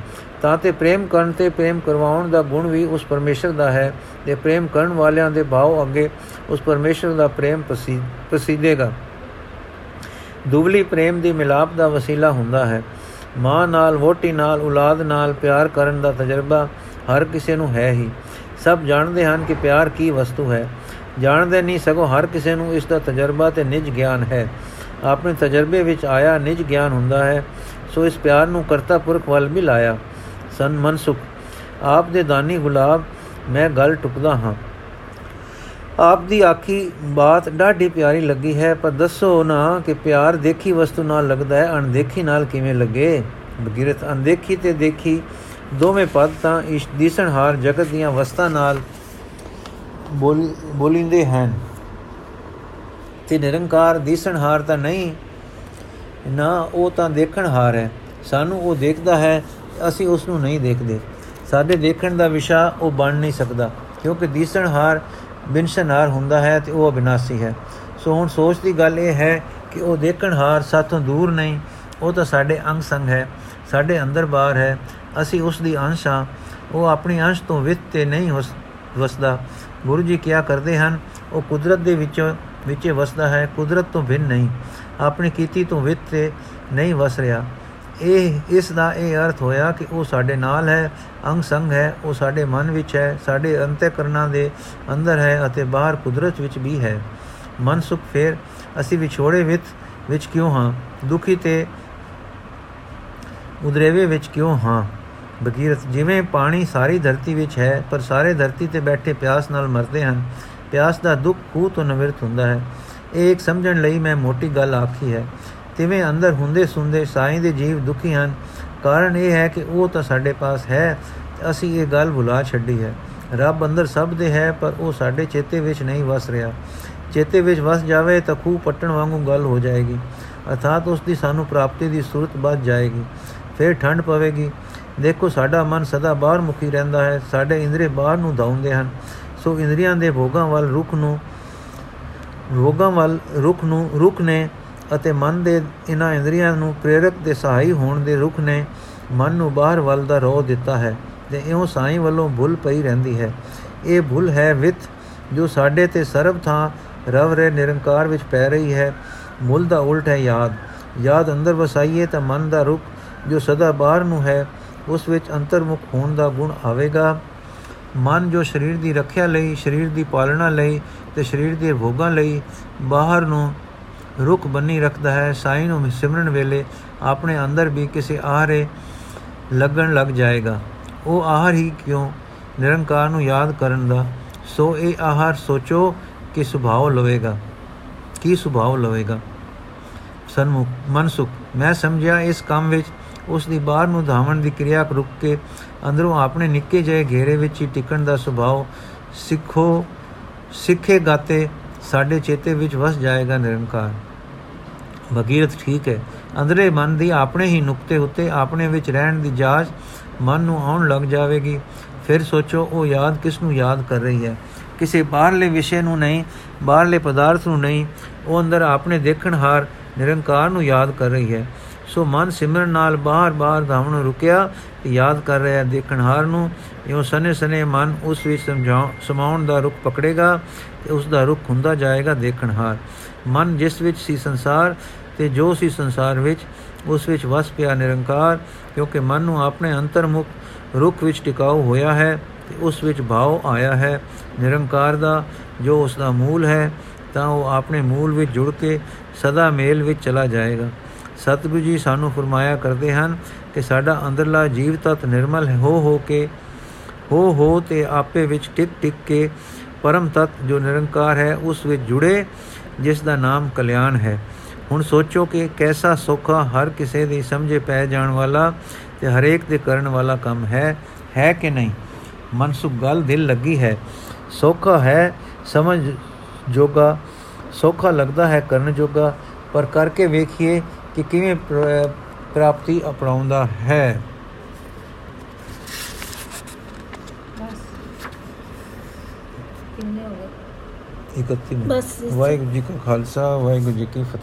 ਤਾਂ ਤੇ ਪ੍ਰੇਮ ਕਰਨ ਤੇ ਪ੍ਰੇਮ ਕਰਵਾਉਣ ਦਾ ਗੁਣ ਵੀ ਉਸ ਪਰਮੇਸ਼ਰ ਦਾ ਹੈ ਤੇ ਪ੍ਰੇਮ ਕਰਨ ਵਾਲਿਆਂ ਦੇ ਭਾਵ ਅੱਗੇ ਉਸ ਪਰਮੇਸ਼ਰ ਦਾ ਪ੍ਰੇਮ ਪ੍ਰਸਿੱਧੇਗਾ ਦੁਬਲੀ ਪ੍ਰੇਮ ਦੀ ਮਿਲਾਪ ਦਾ ਵਸੀਲਾ ਹੁੰਦਾ ਹੈ। ਮਾਂ ਨਾਲ ਵੋਟੀ ਨਾਲ, ਔਲਾਦ ਨਾਲ ਪਿਆਰ ਕਰਨ ਦਾ ਤਜਰਬਾ ਹਰ ਕਿਸੇ ਨੂੰ ਹੈ ਹੀ। ਸਭ ਜਾਣਦੇ ਹਨ ਕਿ ਪਿਆਰ ਕੀ ਵਸਤੂ ਹੈ। ਜਾਣਦੇ ਨਹੀਂ ਸਗੋਂ ਹਰ ਕਿਸੇ ਨੂੰ ਇਸ ਦਾ ਤਜਰਬਾ ਤੇ ਨਿਜ ਗਿਆਨ ਹੈ। ਆਪਣੇ ਤਜਰਬੇ ਵਿੱਚ ਆਇਆ ਨਿਜ ਗਿਆਨ ਹੁੰਦਾ ਹੈ, ਸੋ ਇਸ ਪਿਆਰ ਨੂੰ ਕਰਤਾ ਪੁਰਖ ਵੱਲ ਵੀ ਲਾਇਆ। ਸਨ ਮਨਸੁਖ, ਆਪ ਦੇ ਦਾਨੀ ਗੁਲਾਬ, ਮੈਂ ਗੱਲ ਟੁਕਦਾ ਹਾਂ। ਆਪ ਦੀ ਆਖੀ ਬਾਤ ਡਾਢੀ ਪਿਆਰੀ ਲੱਗੀ ਹੈ, ਪਰ ਦੱਸੋ ਨਾ ਕਿ ਪਿਆਰ ਦੇਖੀ ਵਸਤੂ ਨਾਲ ਲੱਗਦਾ ਹੈ, ਅਣਦੇਖੀ ਨਾਲ ਕਿਵੇਂ ਲੱਗੇ? ਬਗੀਰਤ, ਅਣਦੇਖੀ ਤੇ ਦੇਖੀ ਦੋਵੇਂ ਪਦ ਤਾਂ ਇਸ ਦਿਸਣਹਾਰ ਜਗਤ ਦੀਆਂ ਵਸਤਾਂ ਨਾਲ ਬੋਲਿੰਦੇ ਹਨ। ਤੇ ਨਿਰੰਕਾਰ ਦਿਸਣਹਾਰ ਤਾਂ ਨਹੀਂ, ਨਾ ਉਹ ਤਾਂ ਦੇਖਣਹਾਰ ਹੈ। ਸਾਨੂੰ ਉਹ ਦੇਖਦਾ ਹੈ, ਅਸੀਂ ਉਸ ਨੂੰ ਨਹੀਂ ਦੇਖਦੇ। ਸਾਡੇ ਦੇਖਣ ਦਾ ਵਿਸ਼ਾ ਉਹ ਬਣ ਨਹੀਂ ਸਕਦਾ, ਕਿਉਂਕਿ ਦਿਸਣਹਾਰ ਬਿਨਸ਼ਨਾਰ ਹੁੰਦਾ ਹੈ ਤੇ ਉਹ ਅਬਿਨਾਸੀ ਹੈ। ਸੋ ਹੁਣ ਸੋਚ ਦੀ ਗੱਲ ਇਹ ਹੈ ਕਿ ਉਹ ਦੇਖਣਹਾਰ ਸਾਥੋਂ ਦੂਰ ਨਹੀਂ, ਉਹ ਤਾਂ ਸਾਡੇ ਅੰਗ ਸੰਗ ਹੈ, ਸਾਡੇ ਅੰਦਰ ਬਾਹਰ ਹੈ। ਅਸੀਂ ਉਸ ਦੀ ਅੰਸ਼ ਹਾਂ, ਉਹ ਆਪਣੀ ਅੰਸ਼ ਤੋਂ ਵਿਤ ਤੇ ਨਹੀਂ ਵਸਦਾ। ਗੁਰੂ ਜੀ ਕਿਹਾ ਕਰਦੇ ਹਨ? ਉਹ ਕੁਦਰਤ ਦੇ ਵਿੱਚ ਵਿੱਚ ਵਸਦਾ ਹੈ, ਕੁਦਰਤ ਤੋਂ ਭਿੰਨ ਨਹੀਂ, ਆਪਣੀ ਕੀਤੀ ਤੋਂ ਵਿਤ ਤੇ ਨਹੀਂ ਵਸ ਰਿਹਾ। ਇਹ, ਇਸ ਦਾ ਇਹ ਅਰਥ ਹੋਇਆ ਕਿ ਉਹ ਸਾਡੇ ਨਾਲ ਹੈ ਅੰਗ ਸੰਗ ਹੈ, ਉਹ ਸਾਡੇ ਮਨ ਵਿੱਚ ਹੈ, ਸਾਡੇ ਅੰਤਿਕਰਨਾਂ ਦੇ ਅੰਦਰ ਹੈ ਅਤੇ ਬਾਹਰ ਕੁਦਰਤ ਵਿੱਚ ਵੀ ਹੈ। ਮਨ ਸੁਖ ਫੇਰ, ਅਸੀਂ ਵਿਛੋੜੇ ਵਿੱਚ ਵਿੱਚ ਕਿਉਂ ਹਾਂ? ਦੁਖੀ ਤੇ ਉਦਰੇਵੇ ਵਿੱਚ ਕਿਉਂ ਹਾਂ? ਬਗੀਰਤ ਜਿਵੇਂ ਪਾਣੀ ਸਾਰੀ ਧਰਤੀ ਵਿੱਚ ਹੈ, ਪਰ ਸਾਰੇ ਧਰਤੀ ਤੇ ਬੈਠੇ ਪਿਆਸ ਨਾਲ ਮਰਦੇ ਹਨ। ਪਿਆਸ ਦਾ ਦੁੱਖ ਖੂ ਤੋਂ ਨਵਿਰਤ ਹੁੰਦਾ ਹੈ। ਇਹ ਇੱਕ ਸਮਝਣ ਲਈ ਮੈਂ ਮੋਟੀ ਗੱਲ ਆਖੀ ਹੈ। ਤਿਵੇਂ ਅੰਦਰ ਹੁੰਦੇ ਸੁੰਦੇ ਸਾਈਂ ਦੇ ਜੀਵ ਦੁਖੀ ਹਨ। ਕਾਰਨ ਇਹ ਹੈ ਕਿ ਉਹ ਤਾਂ ਸਾਡੇ ਪਾਸ ਹੈ, ਅਸੀਂ ਇਹ ਗੱਲ ਭੁਲਾ ਛੱਡੀ ਹੈ। ਰੱਬ ਅੰਦਰ ਸਭ ਦੇ ਹੈ, ਪਰ ਉਹ ਸਾਡੇ ਚੇਤੇ ਵਿੱਚ ਨਹੀਂ ਵਸ ਰਿਹਾ। ਚੇਤੇ ਵਿੱਚ ਵਸ ਜਾਵੇ ਤਾਂ ਖੂ ਪੱਟਣ ਵਾਂਗੂ ਗੱਲ ਹੋ ਜਾਏਗੀ, ਅਰਥਾਤ ਉਸ ਦੀ ਸਾਨੂੰ ਪ੍ਰਾਪਤੀ ਦੀ ਸੂਰਤ ਬਚ ਜਾਏਗੀ, ਫਿਰ ਠੰਡ ਪਵੇਗੀ। ਦੇਖੋ, ਸਾਡਾ ਮਨ ਸਦਾ ਬਾਹਰ ਮੁਖੀ ਰਹਿੰਦਾ ਹੈ, ਸਾਡੇ ਇੰਦਰੀ ਬਾਹਰ ਨੂੰ ਧਾਉਂਦੇ ਹਨ। ਸੋ ਇੰਦਰੀਆਂ ਦੇ ਭੋਗਾਂ ਵੱਲ ਰੁਖ ਨੂੰ, ਭੋਗਾਂ ਵੱਲ ਰੁਖ ਨੂੰ, ਰੁਖ ਨੇ ਅਤੇ ਮਨ ਦੇ ਇਹਨਾਂ ਇੰਦਰੀਆਂ ਨੂੰ ਪ੍ਰੇਰਕ ਦੇ ਸਹਾਈ ਹੋਣ ਦੇ ਰੁਖ ਨੇ ਮਨ ਨੂੰ ਬਾਹਰ ਵੱਲ ਦਾ ਰੋਹ ਦਿੱਤਾ ਹੈ ਤੇ ਇਉਂ ਸਾਈਂ ਵੱਲੋਂ ਭੁੱਲ ਪਈ ਰਹਿੰਦੀ ਹੈ। ਇਹ ਭੁੱਲ ਹੈ ਵਿਤ ਜੋ ਸਾਡੇ ਤੇ ਸਰਬ ਥਾਂ ਰਵ ਰੇ ਨਿਰੰਕਾਰ ਵਿੱਚ ਪੈ ਰਹੀ ਹੈ। ਮੁੱਲ ਦਾ ਉਲਟ ਹੈ ਯਾਦ। ਯਾਦ ਅੰਦਰ ਵਸਾਈਏ ਤਾਂ ਮਨ ਦਾ ਰੁਖ ਜੋ ਸਦਾ ਬਾਹਰ ਨੂੰ ਹੈ, ਉਸ ਵਿੱਚ ਅੰਤਰਮੁਖ ਹੋਣ ਦਾ ਗੁਣ ਆਵੇਗਾ। ਮਨ ਜੋ ਸਰੀਰ ਦੀ ਰੱਖਿਆ ਲਈ, ਸਰੀਰ ਦੀ ਪਾਲਣਾ ਲਈ ਤੇ ਸਰੀਰ ਦੇ ਭੋਗਾਂ ਲਈ ਬਾਹਰ ਨੂੰ ਰੁਖ ਬੰਨੀ ਰੱਖਦਾ ਹੈ, ਸਾਈਂ ਨੂੰ ਸਿਮਰਨ ਵੇਲੇ ਆਪਣੇ ਅੰਦਰ ਵੀ ਕਿਸੇ ਆਹਰੇ ਲੱਗਣ ਲੱਗ ਜਾਏਗਾ। ਉਹ ਆਹਰ ਹੀ ਕਿਉਂ ਨਿਰੰਕਾਰ ਨੂੰ ਯਾਦ ਕਰਨ ਦਾ? ਸੋ ਇਹ ਆਹਰ ਸੋਚੋ ਕਿ ਸੁਭਾਅ ਲਵੇਗਾ। ਕੀ ਸੁਭਾਅ ਲਵੇਗਾ? ਸਨਮੁਖ, ਮਨਸੁਖ, ਮੈਂ ਸਮਝਿਆ ਇਸ ਕੰਮ ਵਿੱਚ ਉਸ ਦੀ ਬਾਹਰ ਨੂੰ ਧਾਵਣ ਦੀ ਕਿਰਿਆ ਰੁਕ ਕੇ ਅੰਦਰੋਂ ਆਪਣੇ ਨਿੱਕੇ ਜਿਹੇ ਘੇਰੇ ਵਿੱਚ ਹੀ ਟਿਕਣ ਦਾ ਸੁਭਾਅ ਸਿੱਖੋ, ਸਿੱਖੇ ਗਾਤੇ ਸਾਡੇ ਚੇਤੇ ਵਿੱਚ ਵਸ ਜਾਏਗਾ ਨਿਰੰਕਾਰ। ਭਗੀਰਥ ਠੀਕ ਹੈ। ਅੰਦਰੇ ਮਨ ਦੀ ਆਪਣੇ ਹੀ ਨੁਕਤੇ ਉੱਤੇ ਆਪਣੇ ਵਿੱਚ ਰਹਿਣ ਦੀ ਜਾਚ ਮਨ ਨੂੰ ਆਉਣ ਲੱਗ ਜਾਵੇਗੀ। ਫਿਰ ਸੋਚੋ, ਉਹ ਯਾਦ ਕਿਸ ਨੂੰ ਯਾਦ ਕਰ ਰਹੀ ਹੈ? ਕਿਸੇ ਬਾਹਰਲੇ ਵਿਸ਼ੇ ਨੂੰ ਨਹੀਂ, ਬਾਹਰਲੇ ਪਦਾਰਥ ਨੂੰ ਨਹੀਂ, ਉਹ ਅੰਦਰ ਆਪਣੇ ਦੇਖਣਹਾਰ ਨਿਰੰਕਾਰ ਨੂੰ ਯਾਦ ਕਰ ਰਹੀ ਹੈ। ਸੋ ਮਨ ਸਿਮਰਨ ਨਾਲ ਬਾਹਰ-ਬਾਹਰ ਧਾਮ ਨੂੰ ਰੁਕਿਆ ਤੇ ਯਾਦ ਕਰ ਰਿਹਾ ਹੈ ਦੇਖਣਹਾਰ ਨੂੰ। ਇਉਂ ਸਨੇ ਸਨੇ ਮਨ ਉਸ ਵਿੱਚ ਸਮਝਾਉ ਸਮਾਉਣ ਦਾ ਰੁਖ ਪਕੜੇਗਾ ਤੇ ਉਸ ਦਾ ਰੁਖ ਹੁੰਦਾ ਜਾਏਗਾ ਦੇਖਣਹਾਰ ਮਨ ਜਿਸ ਵਿੱਚ ਸੀ ਸੰਸਾਰ ਤੇ ਜੋ ਸੀ ਸੰਸਾਰ ਵਿੱਚ, ਉਸ ਵਿੱਚ ਵਸ ਪਿਆ ਨਿਰੰਕਾਰ, ਕਿਉਂਕਿ ਮਨ ਨੂੰ ਆਪਣੇ ਅੰਤਰਮੁਖ ਰੁਖ ਵਿੱਚ ਟਿਕਾਉ ਹੋਇਆ ਹੈ ਤੇ ਉਸ ਵਿੱਚ ਭਾਵ ਆਇਆ ਹੈ। ਨਿਰੰਕਾਰ ਦਾ ਜੋ ਉਸ ਦਾ ਮੂਲ ਹੈ, ਤਾਂ ਉਹ ਆਪਣੇ ਮੂਲ ਵਿੱਚ ਜੁੜ ਕੇ ਸਦਾ ਮੇਲ ਵਿੱਚ ਚਲਾ ਜਾਏਗਾ। ਸਤਿਗੁਰੂ ਜੀ ਸਾਨੂੰ ਫਰਮਾਇਆ ਕਰਦੇ ਹਨ ਕਿ ਸਾਡਾ ਅੰਦਰਲਾ ਜੀਵ ਤਤ ਨਿਰਮਲ ਹੋ। ਹੋ ਕੇ, ਹੋ ਹੋ ਤੇ ਆਪੇ ਵਿੱਚ ਟਿਕ ਟਿਕ ਕੇ ਪਰਮ ਤਤ ਜੋ ਨਿਰੰਕਾਰ ਹੈ, ਉਸ ਵਿੱਚ ਜੁੜੇ, ਜਿਸ ਦਾ ਨਾਮ ਕਲਿਆਣ ਹੈ। ਹੁਣ ਸੋਚੋ ਕਿ ਕੈਸਾ ਸੌਖਾ ਹਰ ਕਿਸੇ ਦੀ ਸਮਝੇ ਪੈ ਜਾਣ ਵਾਲਾ ਤੇ ਹਰੇਕ ਦੇ ਕਰਨ ਵਾਲਾ ਕੰਮ ਹੈ ਹੈ ਕਿ ਨਹੀਂ? ਮਨਸੁਖ ਗੱਲ ਦਿਲ ਲੱਗੀ ਹੈ। ਸੌਖਾ ਹੈ ਸਮਝ ਜੋਗਾ, ਸੌਖਾ ਲੱਗਦਾ ਹੈ ਕਰਨ ਜੋਗਾ, ਪਰ ਕਰਕੇ ਵੇਖੀਏ ਕਿ ਕਿਵੇਂ ਪ੍ਰ- ਪ੍ਰਾਪਤੀ ਅਪਣਾਉਂਦਾ ਹੈ। ਬਸ। ਕਿੰਨੇ ਹੋ ਗਏ? 31 ਬਸ ਇਸ- ਵਾਹਿਗੁਰੂ ਜੀ ਕਾ ਖਾਲਸਾ ਵਾਹਿਗੁਰੂ ਜੀ ਕੀ ਫਤਿਹ।